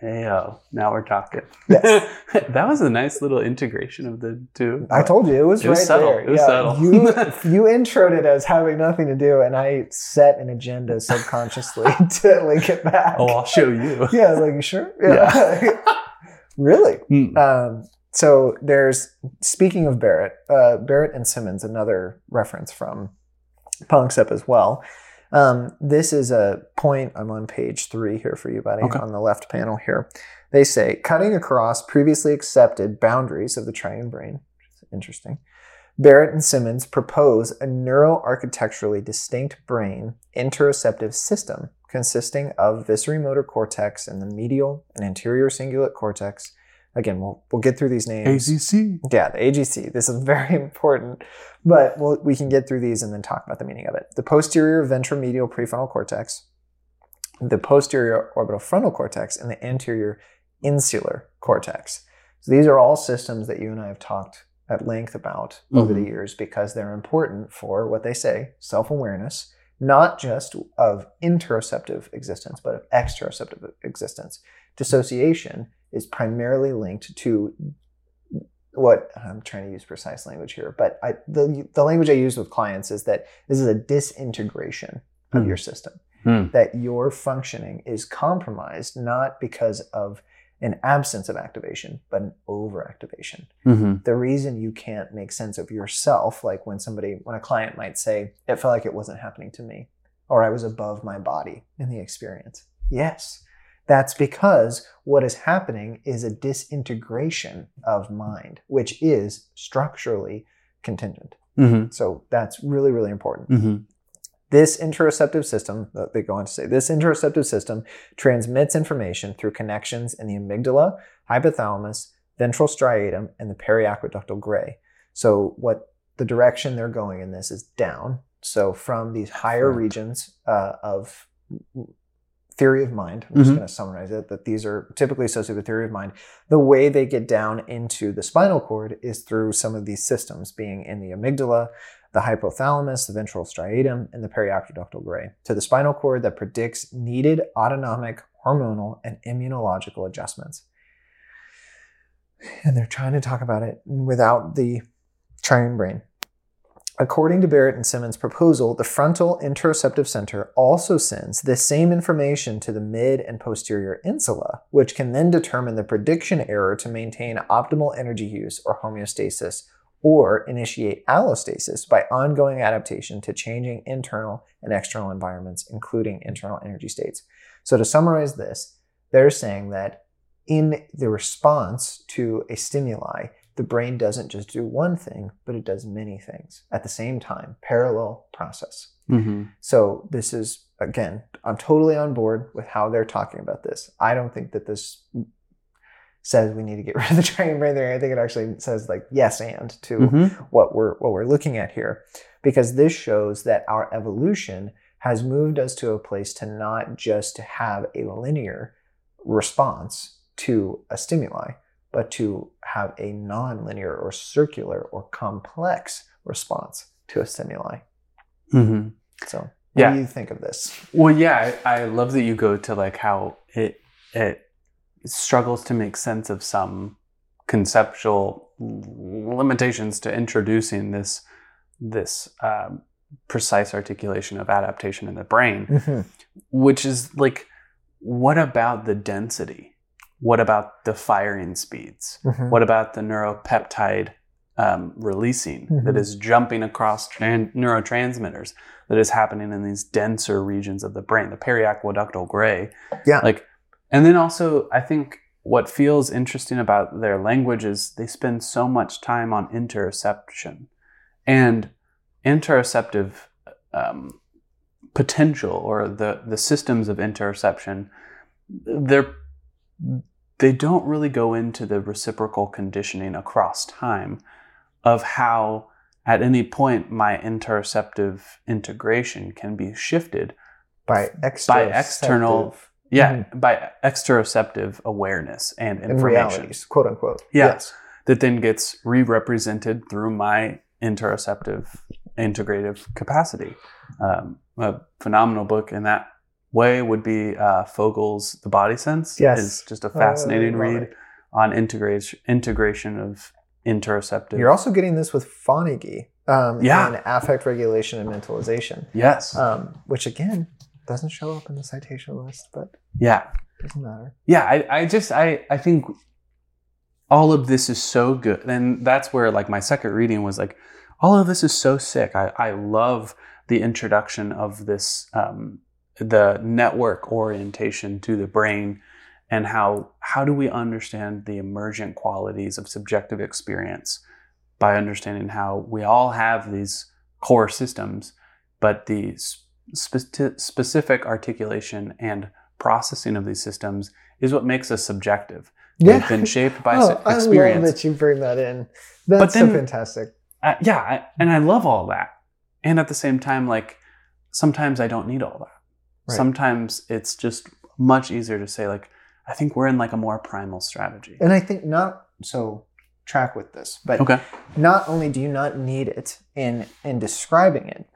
Hey, oh, now we're talking. Yes. that was a nice little integration of the two. I told you it was It was right subtle. there. It was subtle. You you introed it as having nothing to do, and I set an agenda subconsciously to link it back. Oh, I'll show you. yeah, like, you sure? Yeah. really? Hmm. Um, so there's speaking of Barrett, uh, Barrett and Simmons, another reference from Punxsutawney as well. Um, this is a point. I'm on page three here for you, buddy, Okay. on the left panel here. They say cutting across previously accepted boundaries of the triune brain. Which is interesting. Barrett and Simmons propose a neuroarchitecturally distinct brain interoceptive system consisting of visceromotor cortex and the medial and anterior cingulate cortex. Again, we'll, we'll get through these names. ACC. Yeah, the ACC. This is very important, but we'll, we can get through these and then talk about the meaning of it. The posterior ventromedial prefrontal cortex, the posterior orbital frontal cortex, and the anterior insular cortex. So these are all systems that you and I have talked at length about over the mm-hmm. years because they're important for what they say self awareness, not just of interoceptive existence, but of exteroceptive existence. Dissociation is primarily linked to what I'm trying to use precise language here, but I, the the language I use with clients is that this is a disintegration of Hmm. your system. Hmm. That your functioning is compromised not because of an absence of activation, but an overactivation. Mm-hmm. The reason you can't make sense of yourself, like when somebody, when a client might say, it felt like it wasn't happening to me, or I was above my body in the experience. Yes, that's because what is happening is a disintegration of mind, which is structurally contingent. Mm-hmm. So that's really, really important. Mm-hmm. This interoceptive system, they go on to say, this interoceptive system transmits information through connections in the amygdala, hypothalamus, ventral striatum, and the periaqueductal gray. So, what the direction they're going in this is down. So, from these higher regions uh, of theory of mind, I'm just Mhm. going to summarize it, that these are typically associated with theory of mind. The way they get down into the spinal cord is through some of these systems being in the amygdala, the hypothalamus, the ventral striatum, and the periaqueductal gray to the spinal cord that predicts needed autonomic, hormonal, and immunological adjustments. And they're trying to talk about it without the triune brain. According to Barrett and Simmons' proposal, the frontal interoceptive center also sends this same information to the mid and posterior insula, which can then determine the prediction error to maintain optimal energy use or homeostasis or initiate allostasis by ongoing adaptation to changing internal and external environments, including internal energy states. So, to summarize this, they're saying that in the response to a stimuli, the brain doesn't just do one thing, but it does many things at the same time, parallel process. Mm-hmm. So, this is, again, I'm totally on board with how they're talking about this. I don't think that this says we need to get rid of the triune brain theory. I think it actually says like yes and to Mm-hmm. what we're what we're looking at here because this shows that our evolution has moved us to a place to not just have a linear response to a stimuli but to have a non-linear or circular or complex response to a stimuli Mm-hmm. so what Yeah. do you think of this Well, yeah, I, I love that you go to like how it it struggles to make sense of some conceptual limitations to introducing this this um, precise articulation of adaptation in the brain, Mhm. which is like, what about the density? What about the firing speeds? Mhm. What about the neuropeptide um, releasing that Mhm. is jumping across tran- neurotransmitters that is happening in these denser regions of the brain, the periaqueductal gray? Yeah. Like, and then also, I think what feels interesting about their language is they spend so much time on interoception and interoceptive um, potential or the the systems of interoception. They're they don't really go into the reciprocal conditioning across time of how at any point my interoceptive integration can be shifted by external by external yeah by exteroceptive awareness and information. quote unquote Yeah. yes. That then gets re-represented through my interoceptive integrative capacity. Um, a phenomenal book in that way would be uh, Fogel's The Body Sense. Yes. It's just a fascinating Oh, read it. on integration integration of interoceptive. You're also getting this with Fonagy. Um, Yeah. And affect regulation and mentalization, yes. um, which again doesn't show up in the citation list, but yeah. doesn't matter. yeah I, I just I, I think all of this is so good and that's where like my second reading was like all of this is so sick i, I love the introduction of this um, the network orientation to the brain and how how do we understand the emergent qualities of subjective experience by understanding how we all have these core systems but the spe- specific articulation and processing of these systems is what makes us subjective. yeah. They've been shaped by oh, s- I love experience. that you bring that in. That's then- so fantastic. Uh, yeah, I, and I love all that. And at the same time, like sometimes I don't need all that. Right. Sometimes it's just much easier to say, like, I think we're in like a more primal strategy. And I think not so track with this, but Okay. not only do you not need it in in describing it,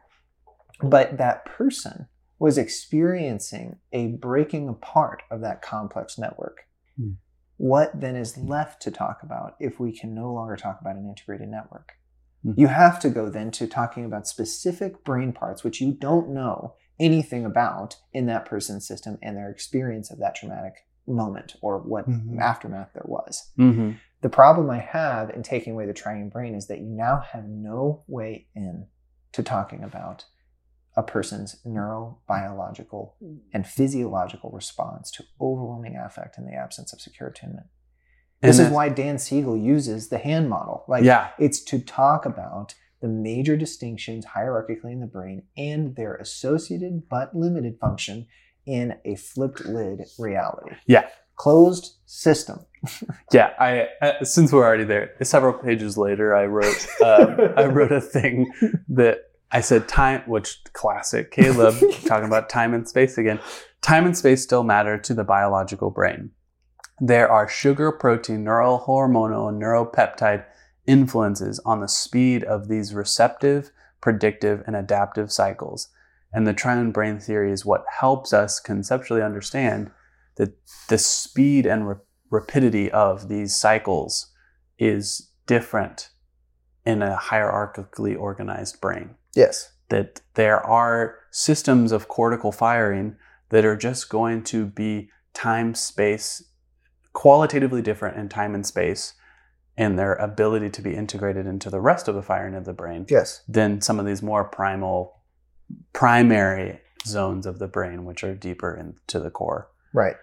but that person was experiencing a breaking apart of that complex network. Hmm. What then is left to talk about if we can no longer talk about an integrated network? Hmm. You have to go then to talking about specific brain parts which you don't know anything about in that person's system and their experience of that traumatic moment or what Mhm. aftermath there was. Mm-hmm. The problem I have in taking away the triune brain is that you now have no way in to talking about a person's neurobiological and physiological response to overwhelming affect in the absence of secure attunement. This is why Dan Siegel uses the hand model. Like yeah, it's to talk about the major distinctions hierarchically in the brain and their associated but limited function in a flipped lid reality. Yeah. Closed system. yeah. I uh, since we're already there, several pages later, I wrote um, I wrote a thing that I said time, which classic Caleb talking about time and space again. Time and space still matter to the biological brain. There are sugar, protein, neural hormonal, and neuropeptide influences on the speed of these receptive, predictive, and adaptive cycles. And the triune brain theory is what helps us conceptually understand that the speed and ra- rapidity of these cycles is different in a hierarchically organized brain Yes. that there are systems of cortical firing that are just going to be time space qualitatively different in time and space and their ability to be integrated into the rest of the firing of the brain Yes. than some of these more primal primary zones of the brain which are deeper into the core Right.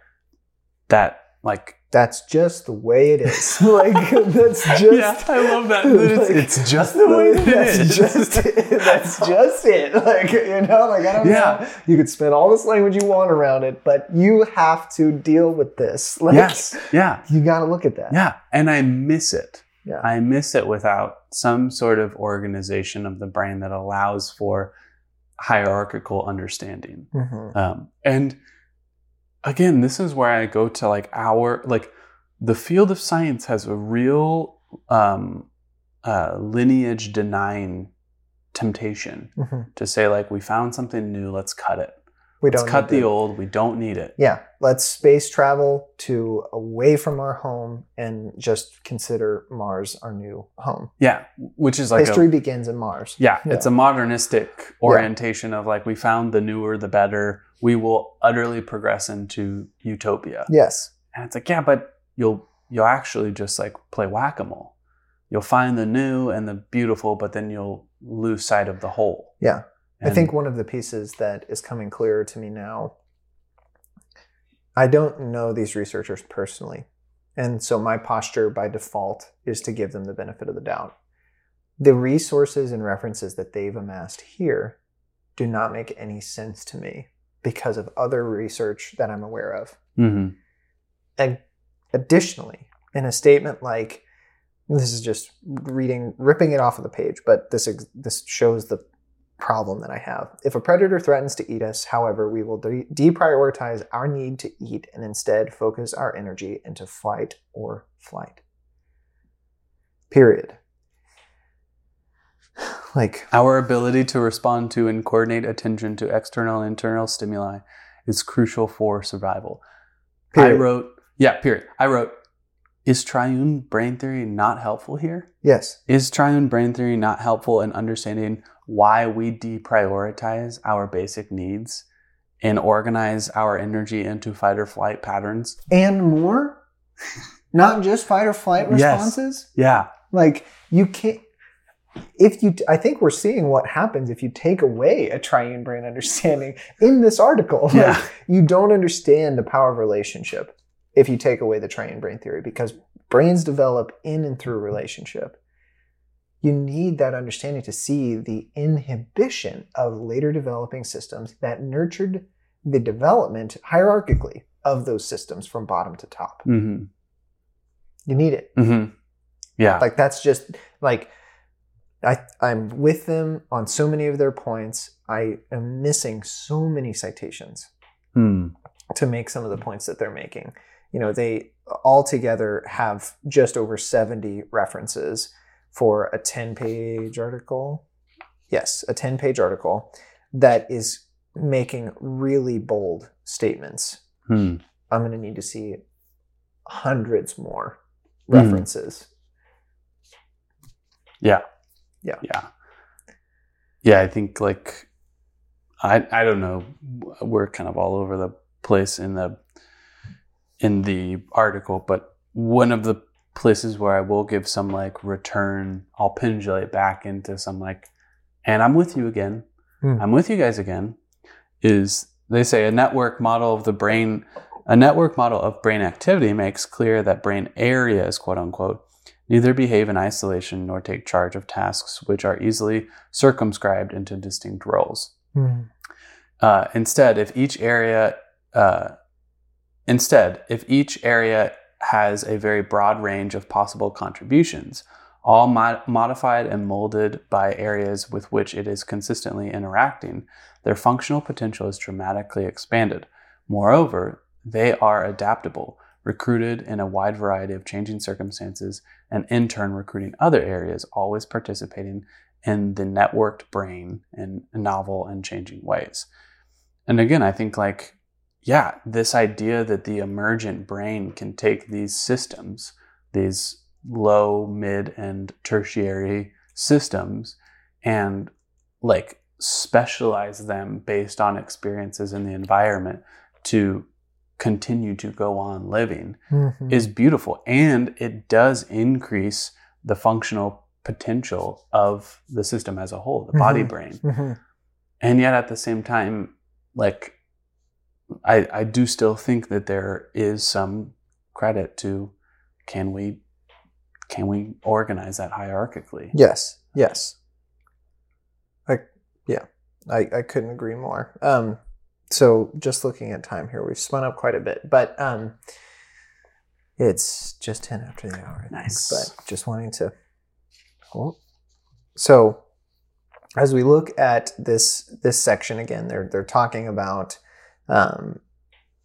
that like That's just the way it is. like that's just yeah i love that it's, like, it's just the way it that's is just it. That's just it. Like you know, like I don't Yeah. know. You could spend all this language you want around it, but you have to deal with this. Like yes yeah you got to look at that. Yeah, and I miss it. Yeah. I miss it without some sort of organization of the brain that allows for hierarchical understanding. Mhm. Um, and again, this is where I go to like our like the field of science has a real um, uh, lineage denying temptation Mhm. to say like we found something new, let's cut it. We Let's don't cut need the to- old. We don't need it. Yeah, let's space travel to away from our home and just consider Mars our new home. Yeah, which is like a, History begins in Mars. Yeah, Yeah. it's a modernistic orientation of like we found the newer, the better. We will utterly progress into utopia. Yes. And it's like, yeah, but you'll you'll actually just like play whack a mole. You'll find the new and the beautiful, but then you'll lose sight of the whole. Yeah. I think one of the pieces that is coming clearer to me now, I don't know these researchers personally. And so my posture by default is to give them the benefit of the doubt. The resources and references that they've amassed here do not make any sense to me because of other research that I'm aware of. Mhm. And additionally, in a statement like this is just reading, ripping it off of the page, but this ex- this shows the problem that I have. If a predator threatens to eat us, however, we will de- deprioritize our need to eat and instead focus our energy into flight or flight. Period. Like, our ability to respond to and coordinate attention to external and internal stimuli is crucial for survival. I wrote, yeah, period. I wrote, is triune brain theory not helpful here? Yes. Is triune brain theory not helpful in understanding why we deprioritize our basic needs and organize our energy into fight or flight patterns? And more? Not just fight or flight responses? Yes. responses? Yeah. Like you can't if you I think we're seeing what happens if you take away a triune brain understanding in this article. Like, Yeah. you don't understand the power of relationship if you take away the triune brain theory because brains develop in and through relationship. You need that understanding to see the inhibition of later developing systems that nurtured the development hierarchically of those systems from bottom to top. Mm-hmm. You need it. Mm-hmm. Yeah. Like that's just like I I'm with them on so many of their points. I am missing so many citations Hmm. to make some of the points that they're making. You know, they all together have just over 70 references for a 10-page article. Yes, a 10-page article that is making really bold statements. Hmm. I'm going to need to see hundreds more Mhm. references. Yeah. Yeah. Yeah. Yeah, I think like I I don't know. We're kind of all over the place in the in the article, but one of the places where I will give some like return, I'll pendulate back into some like and I'm with you again. Hmm. I'm with you guys again. Is they say a network model of the brain a network model of brain activity makes clear that brain areas, quote unquote, neither behave in isolation nor take charge of tasks which are easily circumscribed into distinct roles. Mhm. Uh, instead, if each area, uh, instead, if each area has a very broad range of possible contributions, all mod- modified and molded by areas with which it is consistently interacting, their functional potential is dramatically expanded. Moreover, they are adaptable, recruited in a wide variety of changing circumstances, and in turn recruiting other areas, always participating in the networked brain in novel and changing ways. And again, I think like, yeah, this idea that the emergent brain can take these systems, these low, mid, and tertiary systems, and like specialize them based on experiences in the environment to continue to go on living Mhm. is beautiful and it does increase the functional potential of the system as a whole the body Mhm. brain Mhm. and yet at the same time like i i do still think that there is some credit to can we can we organize that hierarchically Yes, yes. I yeah, I, I couldn't agree more. Um, so just looking at time here, we've spun up quite a bit, but um, it's just ten after the hour. I think, Nice. But just wanting to. Oh. So, as we look at this this section again, they're they're talking about um,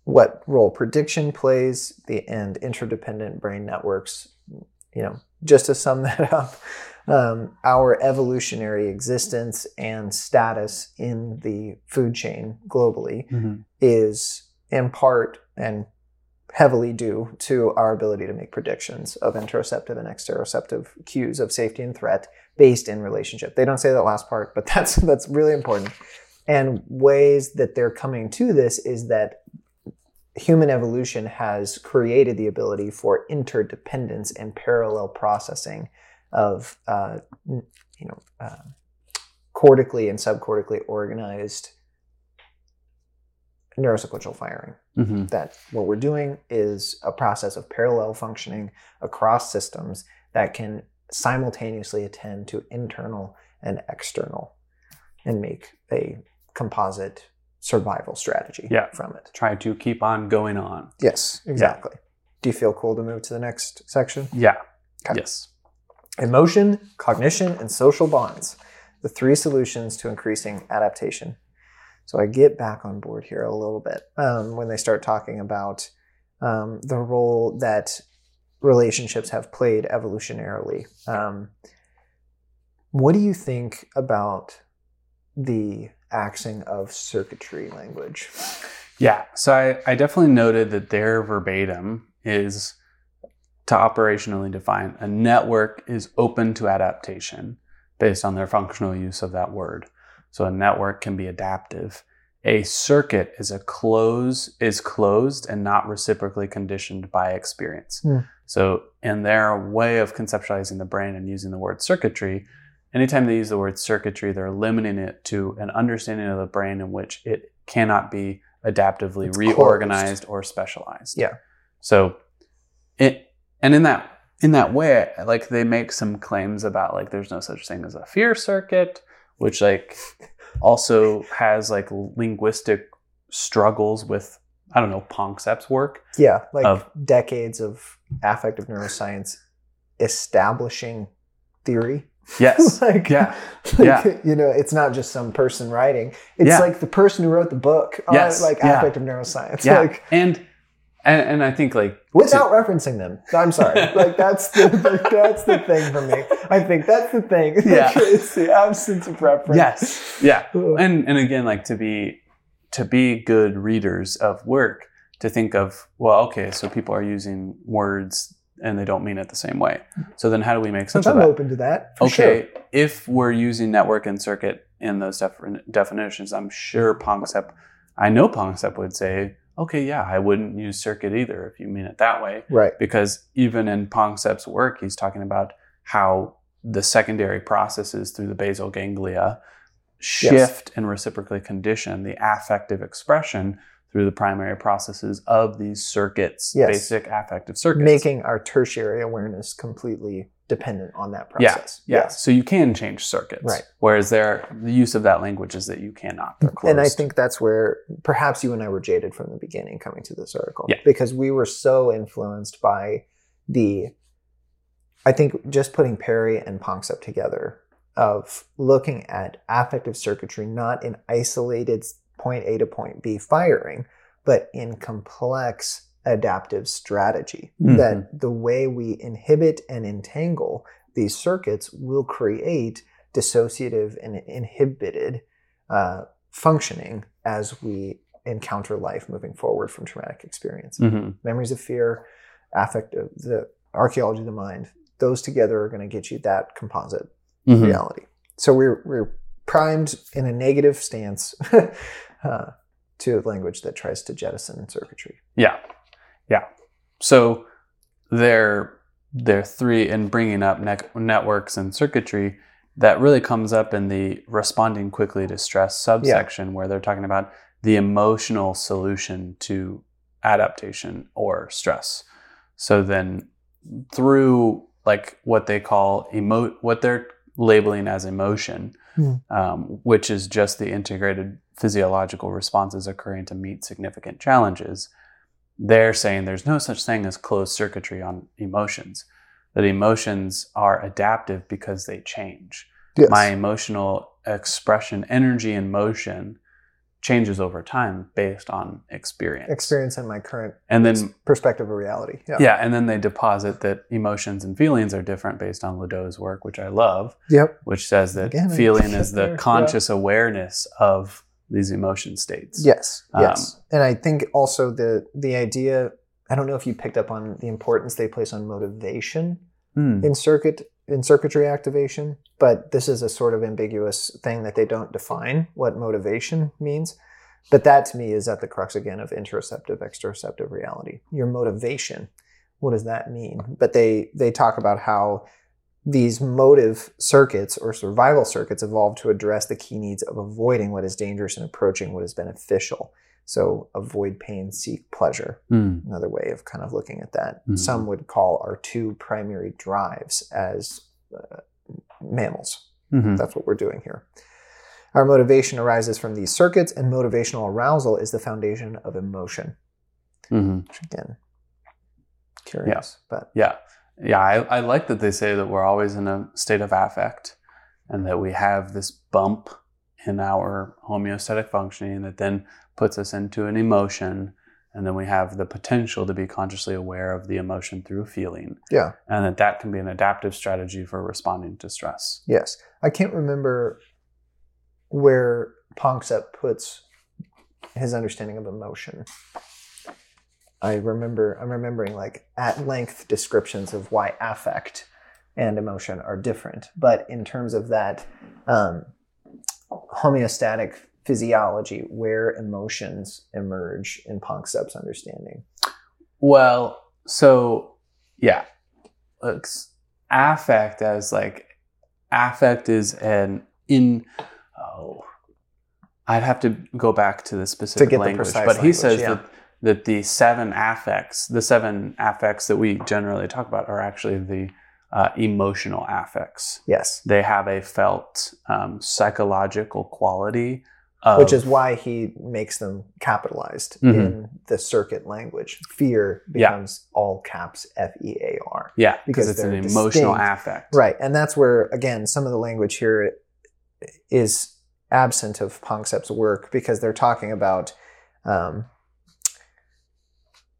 what role prediction plays, the and interdependent brain networks. You know, just to sum that up, um, our evolutionary existence and status in the food chain globally Mhm. is in part and heavily due to our ability to make predictions of interoceptive and exteroceptive cues of safety and threat based in relationship. They don't say that last part, but that's that's really important. And ways that they're coming to this is that human evolution has created the ability for interdependence and parallel processing of uh, you know uh, cortically and subcortically organized neurosequential firing Mhm. that what we're doing is a process of parallel functioning across systems that can simultaneously attend to internal and external and make a composite survival strategy Yeah. from it. try to keep on going on Yes, exactly. Do you feel cool to move to the next section? yeah Okay. yes Emotion, cognition, and social bonds. The three solutions to increasing adaptation. So I get back on board here a little bit um, when they start talking about um, the role that relationships have played evolutionarily. Um, what do you think about the axing of circuitry language? Yeah. So I, I definitely noted that their verbatim is to operationally define a network is open to adaptation based on their functional use of that word. So a network can be adaptive. A circuit is a close is closed and not reciprocally conditioned by experience. Hmm. So in their way of conceptualizing the brain and using the word circuitry, anytime they use the word circuitry, they're limiting it to an understanding of the brain in which it cannot be adaptively It's reorganized or specialized. Yeah. So it and in that in that way, like they make some claims about like there's no such thing as a fear circuit, which like also has like linguistic struggles with I don't know Panksepp's work. Yeah, like Of- decades of affective neuroscience establishing theory. Yes. like, Yeah. like, Yeah. You know, it's not just some person writing. It's Yeah. like the person who wrote the book on Yes. like Yeah. affective neuroscience. yeah. Like and, and and I think like without referencing them. I'm sorry. like that's the that's the thing for me. I think that's the thing. Yeah. it's the absence of reference. yes. Yeah. And and again like to be to be good readers of work to think of well okay so people are using words and they don't mean it the same way so then how do we make sense I'm of that open to that. For okay Sure. if we're using network and circuit in those defin- definitions i'm sure Panksepp i know Panksepp would say okay yeah i wouldn't use circuit either if you mean it that way Right. because even in Panksepp's work, he's talking about how the secondary processes through the basal ganglia shift and reciprocally condition the affective expression through the primary processes of these circuits, Yes. basic affective circuits. Making our tertiary awareness completely dependent on that process. yeah. Yes. So you can change circuits. Right. Whereas there the use of that language is that you cannot. They're closed. And I think that's where perhaps you and I were jaded from the beginning coming to this article. Yeah. Because we were so influenced by the, I think just putting Perry and Panksepp together of looking at affective circuitry not in isolated point A to point B firing, but in complex adaptive strategy. Mhm. That the way we inhibit and entangle these circuits will create dissociative and inhibited uh, functioning as we encounter life moving forward from traumatic experience. Mhm. Memories of fear, affective, the archaeology of the mind, those together are going to get you that composite Mhm. reality. So we're we're primed in a negative stance uh, to a language that tries to jettison circuitry. Yeah, yeah. So there are three in bringing up ne- networks and circuitry that really comes up in the responding quickly to stress subsection, where they're talking about the emotional solution to adaptation or stress. So then, through like what they call emo, what they're labeling as emotion, Hmm. um, which is just the integrated physiological responses occurring to meet significant challenges they're saying there's no such thing as closed circuitry on emotions that emotions are adaptive because they change Yes. my emotional expression energy and motion changes over time based on experience experience and my current and then perspective of reality. Yeah. yeah and then they deposit that emotions and feelings are different based on LeDoux's work which i love Yep. which says that Again, feeling is the Yeah. conscious awareness of these emotion states Yes. Um, Yes. and I think also the the idea. I don't know if you picked up on the importance they place on motivation Hmm. in circuit in circuitry activation, but this is a sort of ambiguous thing that they don't define what motivation means. But that to me is at the crux again of interoceptive, exteroceptive reality. Your motivation, what does that mean? But they they talk about how these motive circuits or survival circuits evolved to address the key needs of avoiding what is dangerous and approaching what is beneficial. So avoid pain, seek pleasure Hmm. another way of kind of looking at that. Mhm. Some would call our two primary drives as uh, mammals. Mhm. That's what we're doing here. Our motivation arises from these circuits, and motivational arousal is the foundation of emotion. Mhm. Which again, curious, but Yeah. Yeah. I, I like that they say that we're always in a state of affect and that we have this bump in our homeostatic functioning that then puts us into an emotion. And then we have the potential to be consciously aware of the emotion through feeling. yeah, And that that can be an adaptive strategy for responding to stress. yes. I can't remember where Panksepp puts his understanding of emotion. I remember I'm remembering like at length descriptions of why affect and emotion are different, but in terms of that um, homeostatic physiology, where emotions emerge in Panksepp's understanding. Well, so yeah, looks affect as like affect is an in oh I'd have to go back to the specific get the language, but he language, says yeah. that that the seven affects, the seven affects that we generally talk about, are actually the uh, emotional affects. Yes. They have a felt um, psychological quality, of, Which is why he makes them capitalized Mhm. in the circuit language. Fear Yeah. becomes all caps F E A R. yeah, because it's an they're emotional distinct. affect. Right. And that's where, again, some of the language here is absent of Panksepp's work because they're talking about um,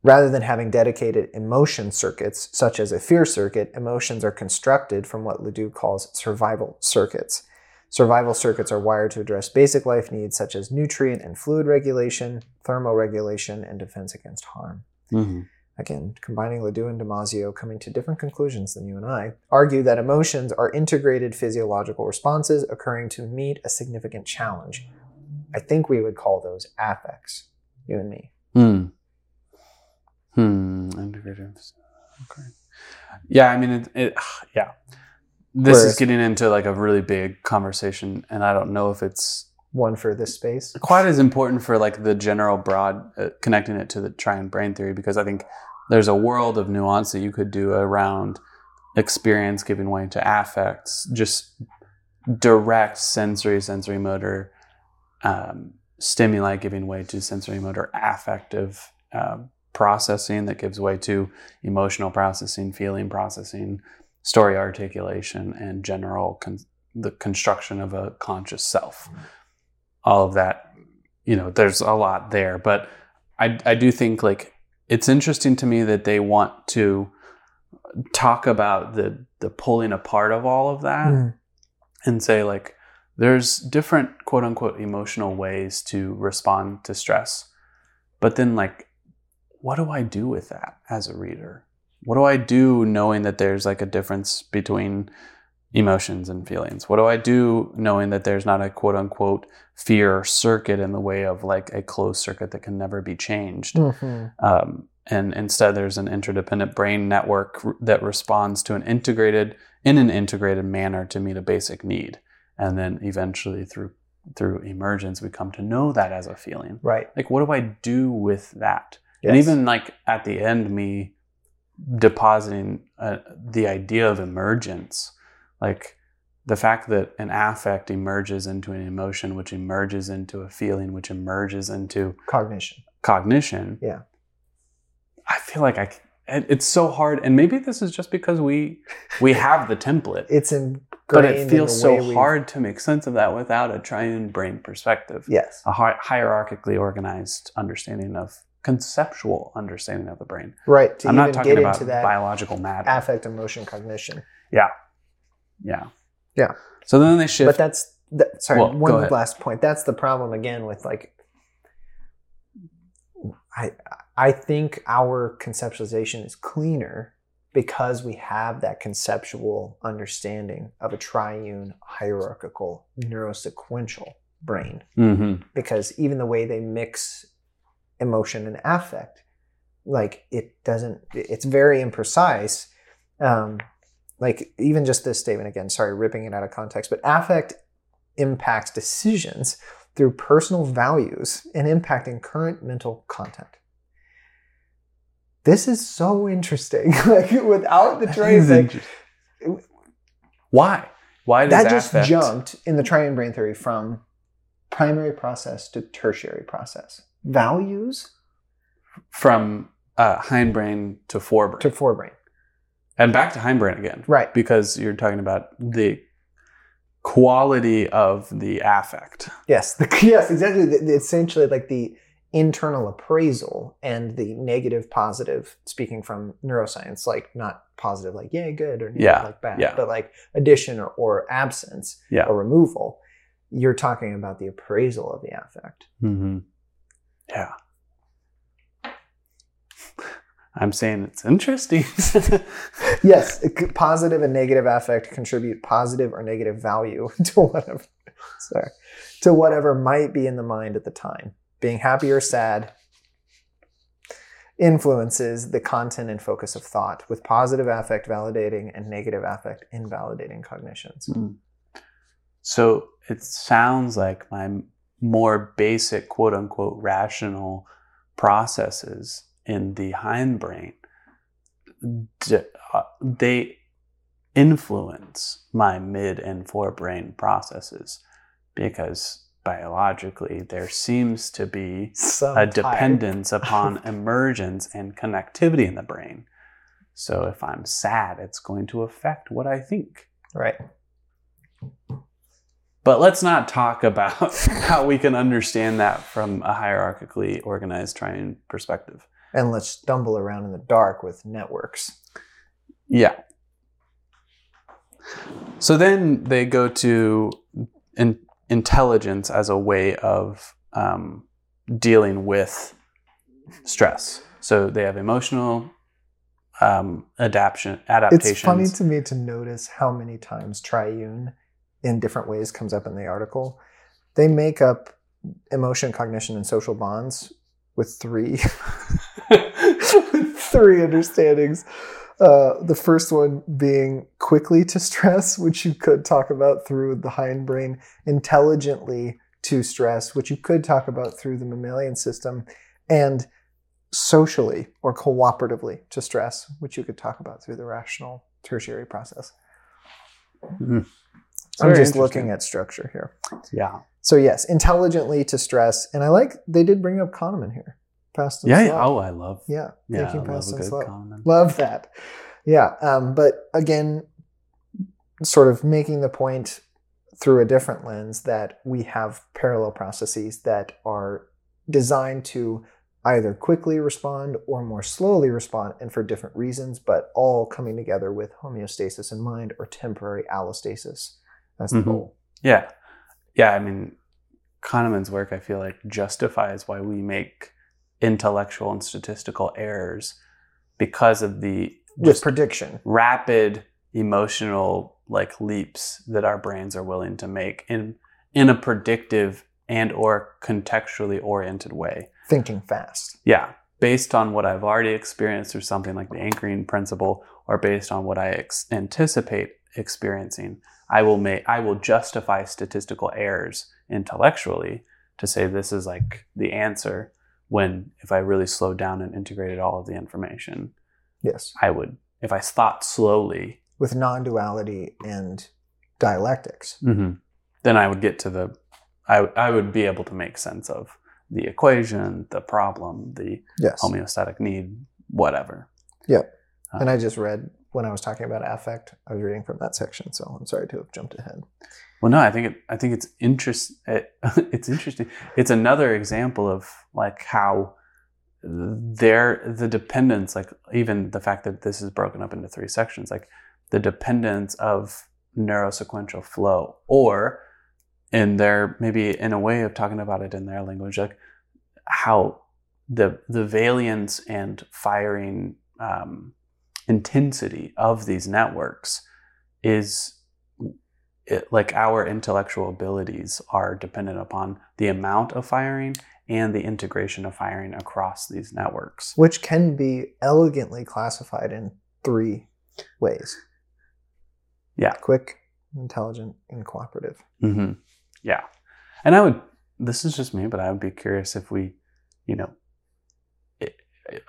rather than having dedicated emotion circuits, such as a fear circuit, emotions are constructed from what LeDoux calls survival circuits. Survival circuits are wired to address basic life needs such as nutrient and fluid regulation, thermoregulation, and defense against harm Mhm. again, combining LeDoux and Damasio, coming to different conclusions than you and I, argue that emotions are integrated physiological responses occurring to meet a significant challenge. I think we would call those affects, you and me. Hmm. Hmm. Integrative. Okay. Yeah, I mean, it, it yeah. This is getting into like a really big conversation, and I don't know if it's One for this space. quite as important for like the general broad uh, connecting it to the triune brain theory because I think there's a world of nuance that you could do around experience giving way to affects, just direct sensory, sensory motor um, stimuli giving way to sensory motor affective um processing that gives way to emotional processing, feeling processing, story articulation, and general con- the construction of a conscious self all of that you know there's a lot there but i i do think like it's interesting to me that they want to talk about the the pulling apart of all of that Mm. and say like there's different quote unquote emotional ways to respond to stress but then like what do i do with that as a reader? What do i do knowing that there's like a difference between emotions and feelings? What do i do knowing that there's not a quote unquote fear circuit in the way of like a closed circuit that can never be changed? Mhm. um, and instead there's an interdependent brain network that responds to an integrated in an integrated manner to meet a basic need. And then eventually through through emergence we come to know that as a feeling. Right. like what do i do with that Yes. and even like at the end me depositing uh, the idea of emergence like the fact that an affect emerges into an emotion which emerges into a feeling which emerges into cognition. cognition Yeah. i feel like I. it's so hard and maybe this is just because we we have the template It's ingrained but in it feels so hard to make sense of that without a triune brain perspective Yes. a hi- hierarchically organized understanding of conceptual understanding of the brain Right. I'm not talking about biological matter affect, emotion, cognition. yeah Yeah. Yeah. So then they shift But that's that, sorry. Well, one last point. That's the problem again with like. I I think our conceptualization is cleaner because we have that conceptual understanding of a triune hierarchical neurosequential brain. Mhm. Because even the way they mix emotion and affect, like it doesn't. It's very imprecise. Um, like even just this statement again. Sorry, ripping it out of context, but affect impacts decisions through personal values and impacting current mental content. This is so interesting. like without the triune, why why does that just affect- jumped in the triune brain theory from primary process to tertiary process. Values from uh, hindbrain to forebrain to forebrain. and back to hindbrain again Right. because you're talking about the quality of the affect Yes. The, yes, exactly. The- the- essentially, like the internal appraisal and the negative, positive, speaking from neuroscience, like not positive, like, yay, good, or Yeah, like bad, yeah. but like addition or, or absence Yeah. or removal. You're talking about the appraisal of the affect. mm-hmm. Yeah. I'm saying it's interesting. yes, positive and negative affect contribute positive or negative value to whatever. Sorry, to whatever might be in the mind at the time. Being happy or sad influences the content and focus of thought, with positive affect validating and negative affect invalidating cognitions. Mm. so it sounds like my more basic quote unquote rational processes in the hindbrain uh, they influence my mid and forebrain processes because biologically there seems to be Some a dependence upon emergence and connectivity in the brain. So if I'm sad, it's going to affect what I think. Right. But let's not talk about how we can understand that from a hierarchically organized triune perspective. And let's stumble around in the dark with networks. Yeah. So then they go to in, intelligence as a way of um, dealing with stress. So they have emotional um, adaptation, adaptations. It's funny to me to notice how many times triune in different ways comes up in the article. They make up emotion, cognition, and social bonds with three three understandings. Uh, the first one being quickly to stress, which you could talk about through the hindbrain, intelligently to stress, which you could talk about through the mammalian system, and socially or cooperatively to stress, which you could talk about through the rational tertiary process. Mhm. I'm just looking at structure here. Yeah. So yes, intelligently to stress, and I like they did bring up Kahneman here, fast and Yeah. slow. yeah. Oh, I love. yeah, Yeah. thinking I love and slow. Kahneman. Love that. Yeah, um, but again, sort of making the point through a different lens that we have parallel processes that are designed to either quickly respond or more slowly respond, and for different reasons, but all coming together with homeostasis in mind or temporary allostasis as the Mhm. goal. Yeah. Yeah. I mean, Kahneman's work, I feel like, justifies why we make intellectual and statistical errors because of the just prediction. rapid emotional like leaps that our brains are willing to make in in a predictive and or contextually oriented way. thinking fast. Yeah, based on what I've already experienced or something like the anchoring principle or based on what I ex- anticipate experiencing, I will make I will justify statistical errors intellectually to say this is like the answer when if I really slowed down and integrated all of the information, Yes, I would if I thought slowly, with non-duality and dialectics. Mm-hmm. then I would get to the I, I would be able to make sense of the equation, the problem, the Yes, homeostatic need, whatever. Yep. Uh, and I just read when I was talking about affect. I was reading from that section, so I'm sorry to have jumped ahead. Well, no, I think it, I think it's interest. It, it's interesting. It's another example of like how there the dependence, like even the fact that this is broken up into three sections, like the dependence of neurosequential flow, or in their maybe in a way of talking about it in their language, like how the the valence and firing um, intensity of these networks is it, like our intellectual abilities are dependent upon the amount of firing and the integration of firing across these networks. Which can be elegantly classified in three ways. Yeah. quick, intelligent, and cooperative. hmm Yeah, and I would. This is just me, but I would be curious if we, you know,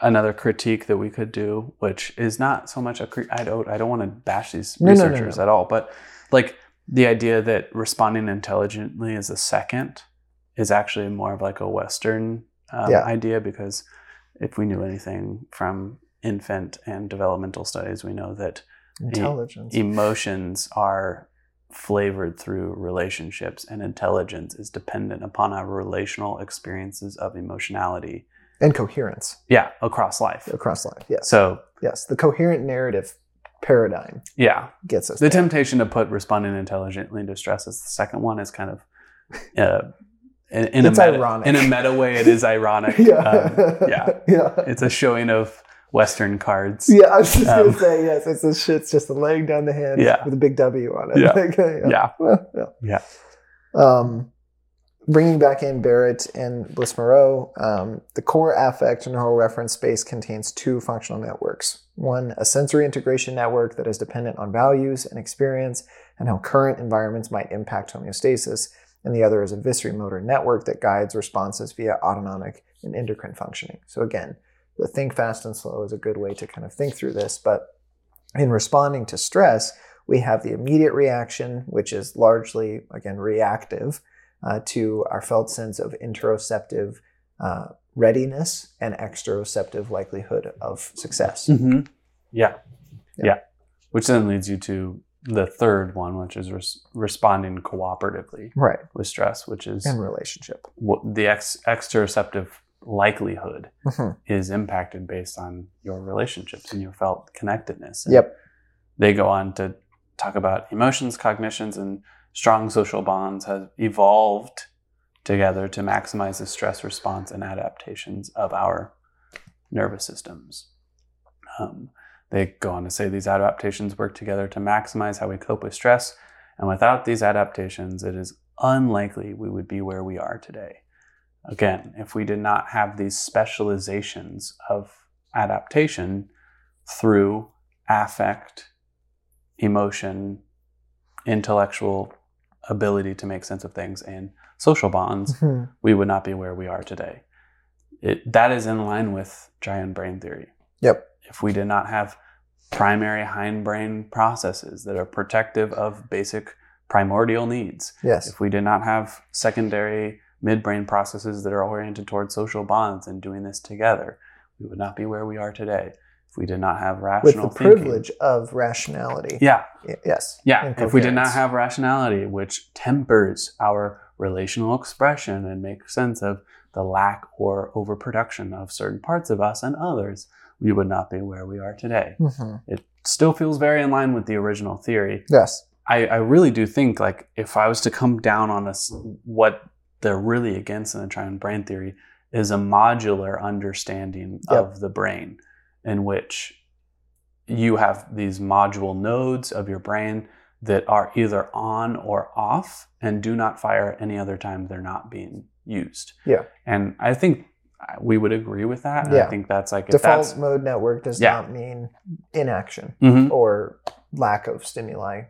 another critique that we could do, which is not so much a. cri- I don't. I don't want to bash these No, no, no, researchers no. at all, but like the idea that responding intelligently is a second is actually more of like a Western um, Yeah. idea because if we knew anything from infant and developmental studies, we know that Intelligence. emotions are flavored through relationships and intelligence is dependent upon our relational experiences of emotionality and coherence yeah across life across life. Yes. so yes, the coherent narrative paradigm yeah gets us the there. temptation to put responding intelligently to stress as the second one is kind of uh, in, in It's a meta, ironic. in a meta way, it is ironic. yeah, Um, yeah. yeah. It's a showing of Western cards. Yeah, I was just Um, gonna say yes. It's a shit's just a laying down the hand Yeah. with a big W on it. Yeah. Like, yeah. Yeah. Well, yeah. Yeah. Um, bringing back in Barrett and Bliss-Moreau, um, the core affect neural reference space contains two functional networks. One, a sensory integration network that is dependent on values and experience and how current environments might impact homeostasis. And the other is a visceral motor network that guides responses via autonomic and endocrine functioning. So again, the think fast and slow is a good way to kind of think through this. But in responding to stress, we have the immediate reaction, which is largely, again, reactive uh, to our felt sense of interoceptive uh, readiness and exteroceptive likelihood of success. Mhm. Yeah. Yeah. yeah. Which then leads you to the third one, which is res- responding cooperatively Right. with stress, which is in relationship. what the ex- exteroceptive likelihood Mhm. is impacted based on your relationships and your felt connectedness. And Yep. They go on to talk about emotions, cognitions, and strong social bonds have evolved together to maximize the stress response and adaptations of our nervous systems. Um, they go on to say these adaptations work together to maximize how we cope with stress, and without these adaptations, it is unlikely we would be where we are today. Again, if we did not have these specializations of adaptation through affect, emotion, intellectual ability to make sense of things, and social bonds, Mhm. we would not be where we are today. It, that is in line with triune brain theory. Yep. If we did not have primary hindbrain processes that are protective of basic primordial needs, Yes. if we did not have secondary midbrain processes that are oriented towards social bonds and doing this together, we would not be where we are today. If we did not have rational With the thinking. privilege of rationality. Yeah, Y- Yes. yeah. If we did not have rationality, which tempers our relational expression and makes sense of the lack or overproduction of certain parts of us and others, we would not be where we are today. Mhm. It still feels very in line with the original theory. Yes. I, I really do think like if I was to come down on us, what they're really against in the triune brain theory is a modular understanding Yep. of the brain, in which you have these module nodes of your brain that are either on or off and do not fire any other time they're not being used. Yeah. And I think we would agree with that. Yeah. I think that's like Default that's mode network does Yeah. not mean inaction Mhm. or lack of stimuli.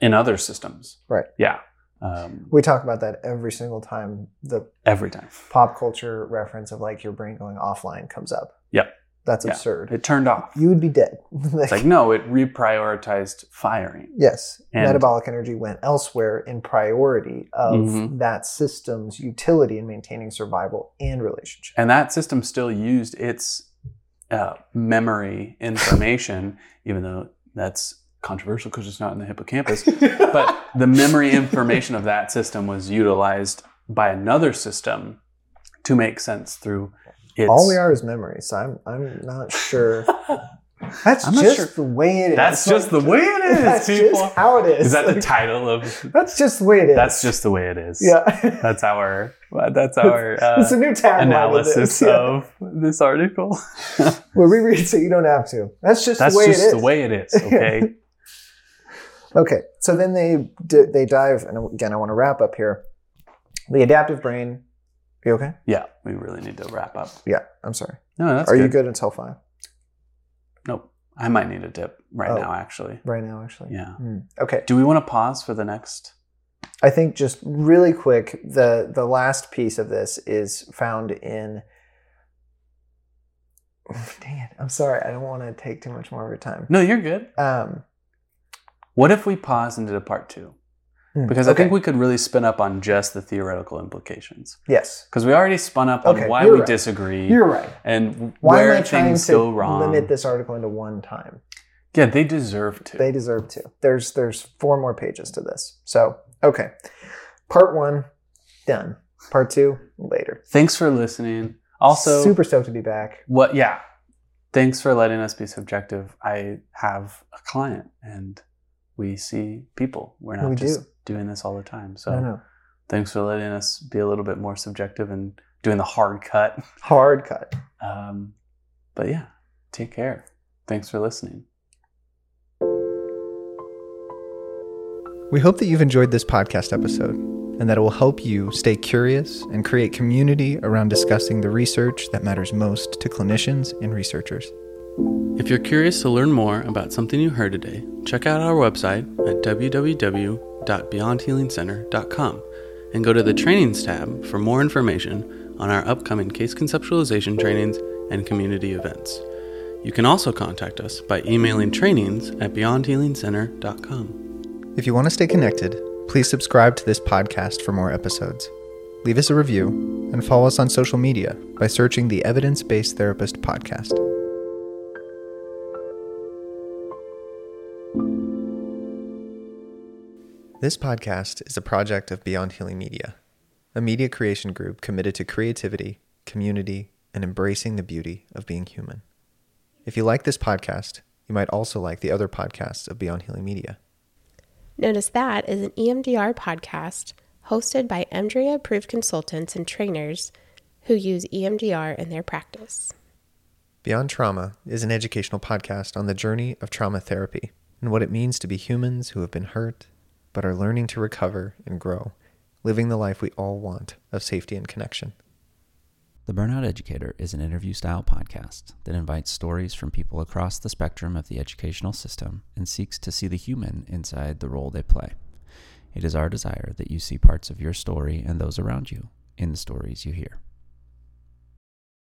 in other systems. Right. Yeah. Um, We talk about that every single time the every time. pop culture reference of like your brain going offline comes up. Yep. That's Yeah. absurd. It turned off. you would be dead. It's like, no, it reprioritized firing. yes, And- metabolic energy went elsewhere in priority of Mhm. that system's utility in maintaining survival and relationship. And that system still used its uh, memory information, even though that's controversial because it's not in the hippocampus. But the memory information of that system was utilized by another system to make sense through its. All we are is memories. So I'm I'm not sure. That's I'm just sure. the way it is. That's just the way it is, That's people. just how it is. Is that the title of? That's just the way it is. That's just the way it is. yeah. That's our. That's our. Uh, it's a new tagline. of analysis. Yeah. of this article. We'll reread it so you don't have to. That's just That's the way just it is. the way it is. Okay. Okay, so then they they dive, and again, I want to wrap up here. The adaptive brain. You okay? yeah, we really need to wrap up. Yeah, I'm sorry. No, that's Are good. you good until five? Nope. I might need a dip right Oh. now. Actually. Right now, actually. Yeah. Hmm, Okay. Do we want to pause for the next? I think just really quick, the the last piece of this is found in. Dang it! I'm sorry. I don't want to take too much more of your time. No, you're good. Um, What if we pause and did a part two? Hmm, Because I think we could really spin up on just the theoretical implications. yes, Because we already spun up on Okay, why we right. disagree you're right. and Why where am I things go wrong. limit this article into one time? Yeah, they deserve to. They deserve to. There's there's four more pages to this. So okay, part one done. Part two later. Thanks for listening. Also, super stoked to be back. what? Yeah. Thanks for letting us be subjective. I have a client and we see people. We're not We just do. Doing this all the time. So no, no. thanks for letting us be a little bit more subjective and doing the hard cut. Hard cut. Um, but yeah, take care. Thanks for listening. We hope that you've enjoyed this podcast episode and that it will help you stay curious and create community around discussing the research that matters most to clinicians and researchers. If you're curious to learn more about something you heard today, check out our website at www.beyondhealingcenter.com and go to the Trainings tab for more information on our upcoming case conceptualization trainings and community events. You can also contact us by emailing trainings at beyondhealingcenter.com. If you want to stay connected, please subscribe to this podcast for more episodes. Leave us a review and follow us on social media by searching the Evidence Based Therapist Podcast. This podcast is a project of Beyond Healing Media, a media creation group committed to creativity, community, and embracing the beauty of being human. If you like this podcast, you might also like the other podcasts of Beyond Healing Media. Notice That is an EMDR podcast hosted by EMDRIA approved consultants and trainers who use EMDR in their practice. Beyond Trauma is an educational podcast on the journey of trauma therapy and what it means to be humans who have been hurt but are learning to recover and grow, living the life we all want of safety and connection. The Burnout Educator is an interview style podcast that invites stories from people across the spectrum of the educational system and seeks to see the human inside the role they play. It is our desire that you see parts of your story and those around you in the stories you hear.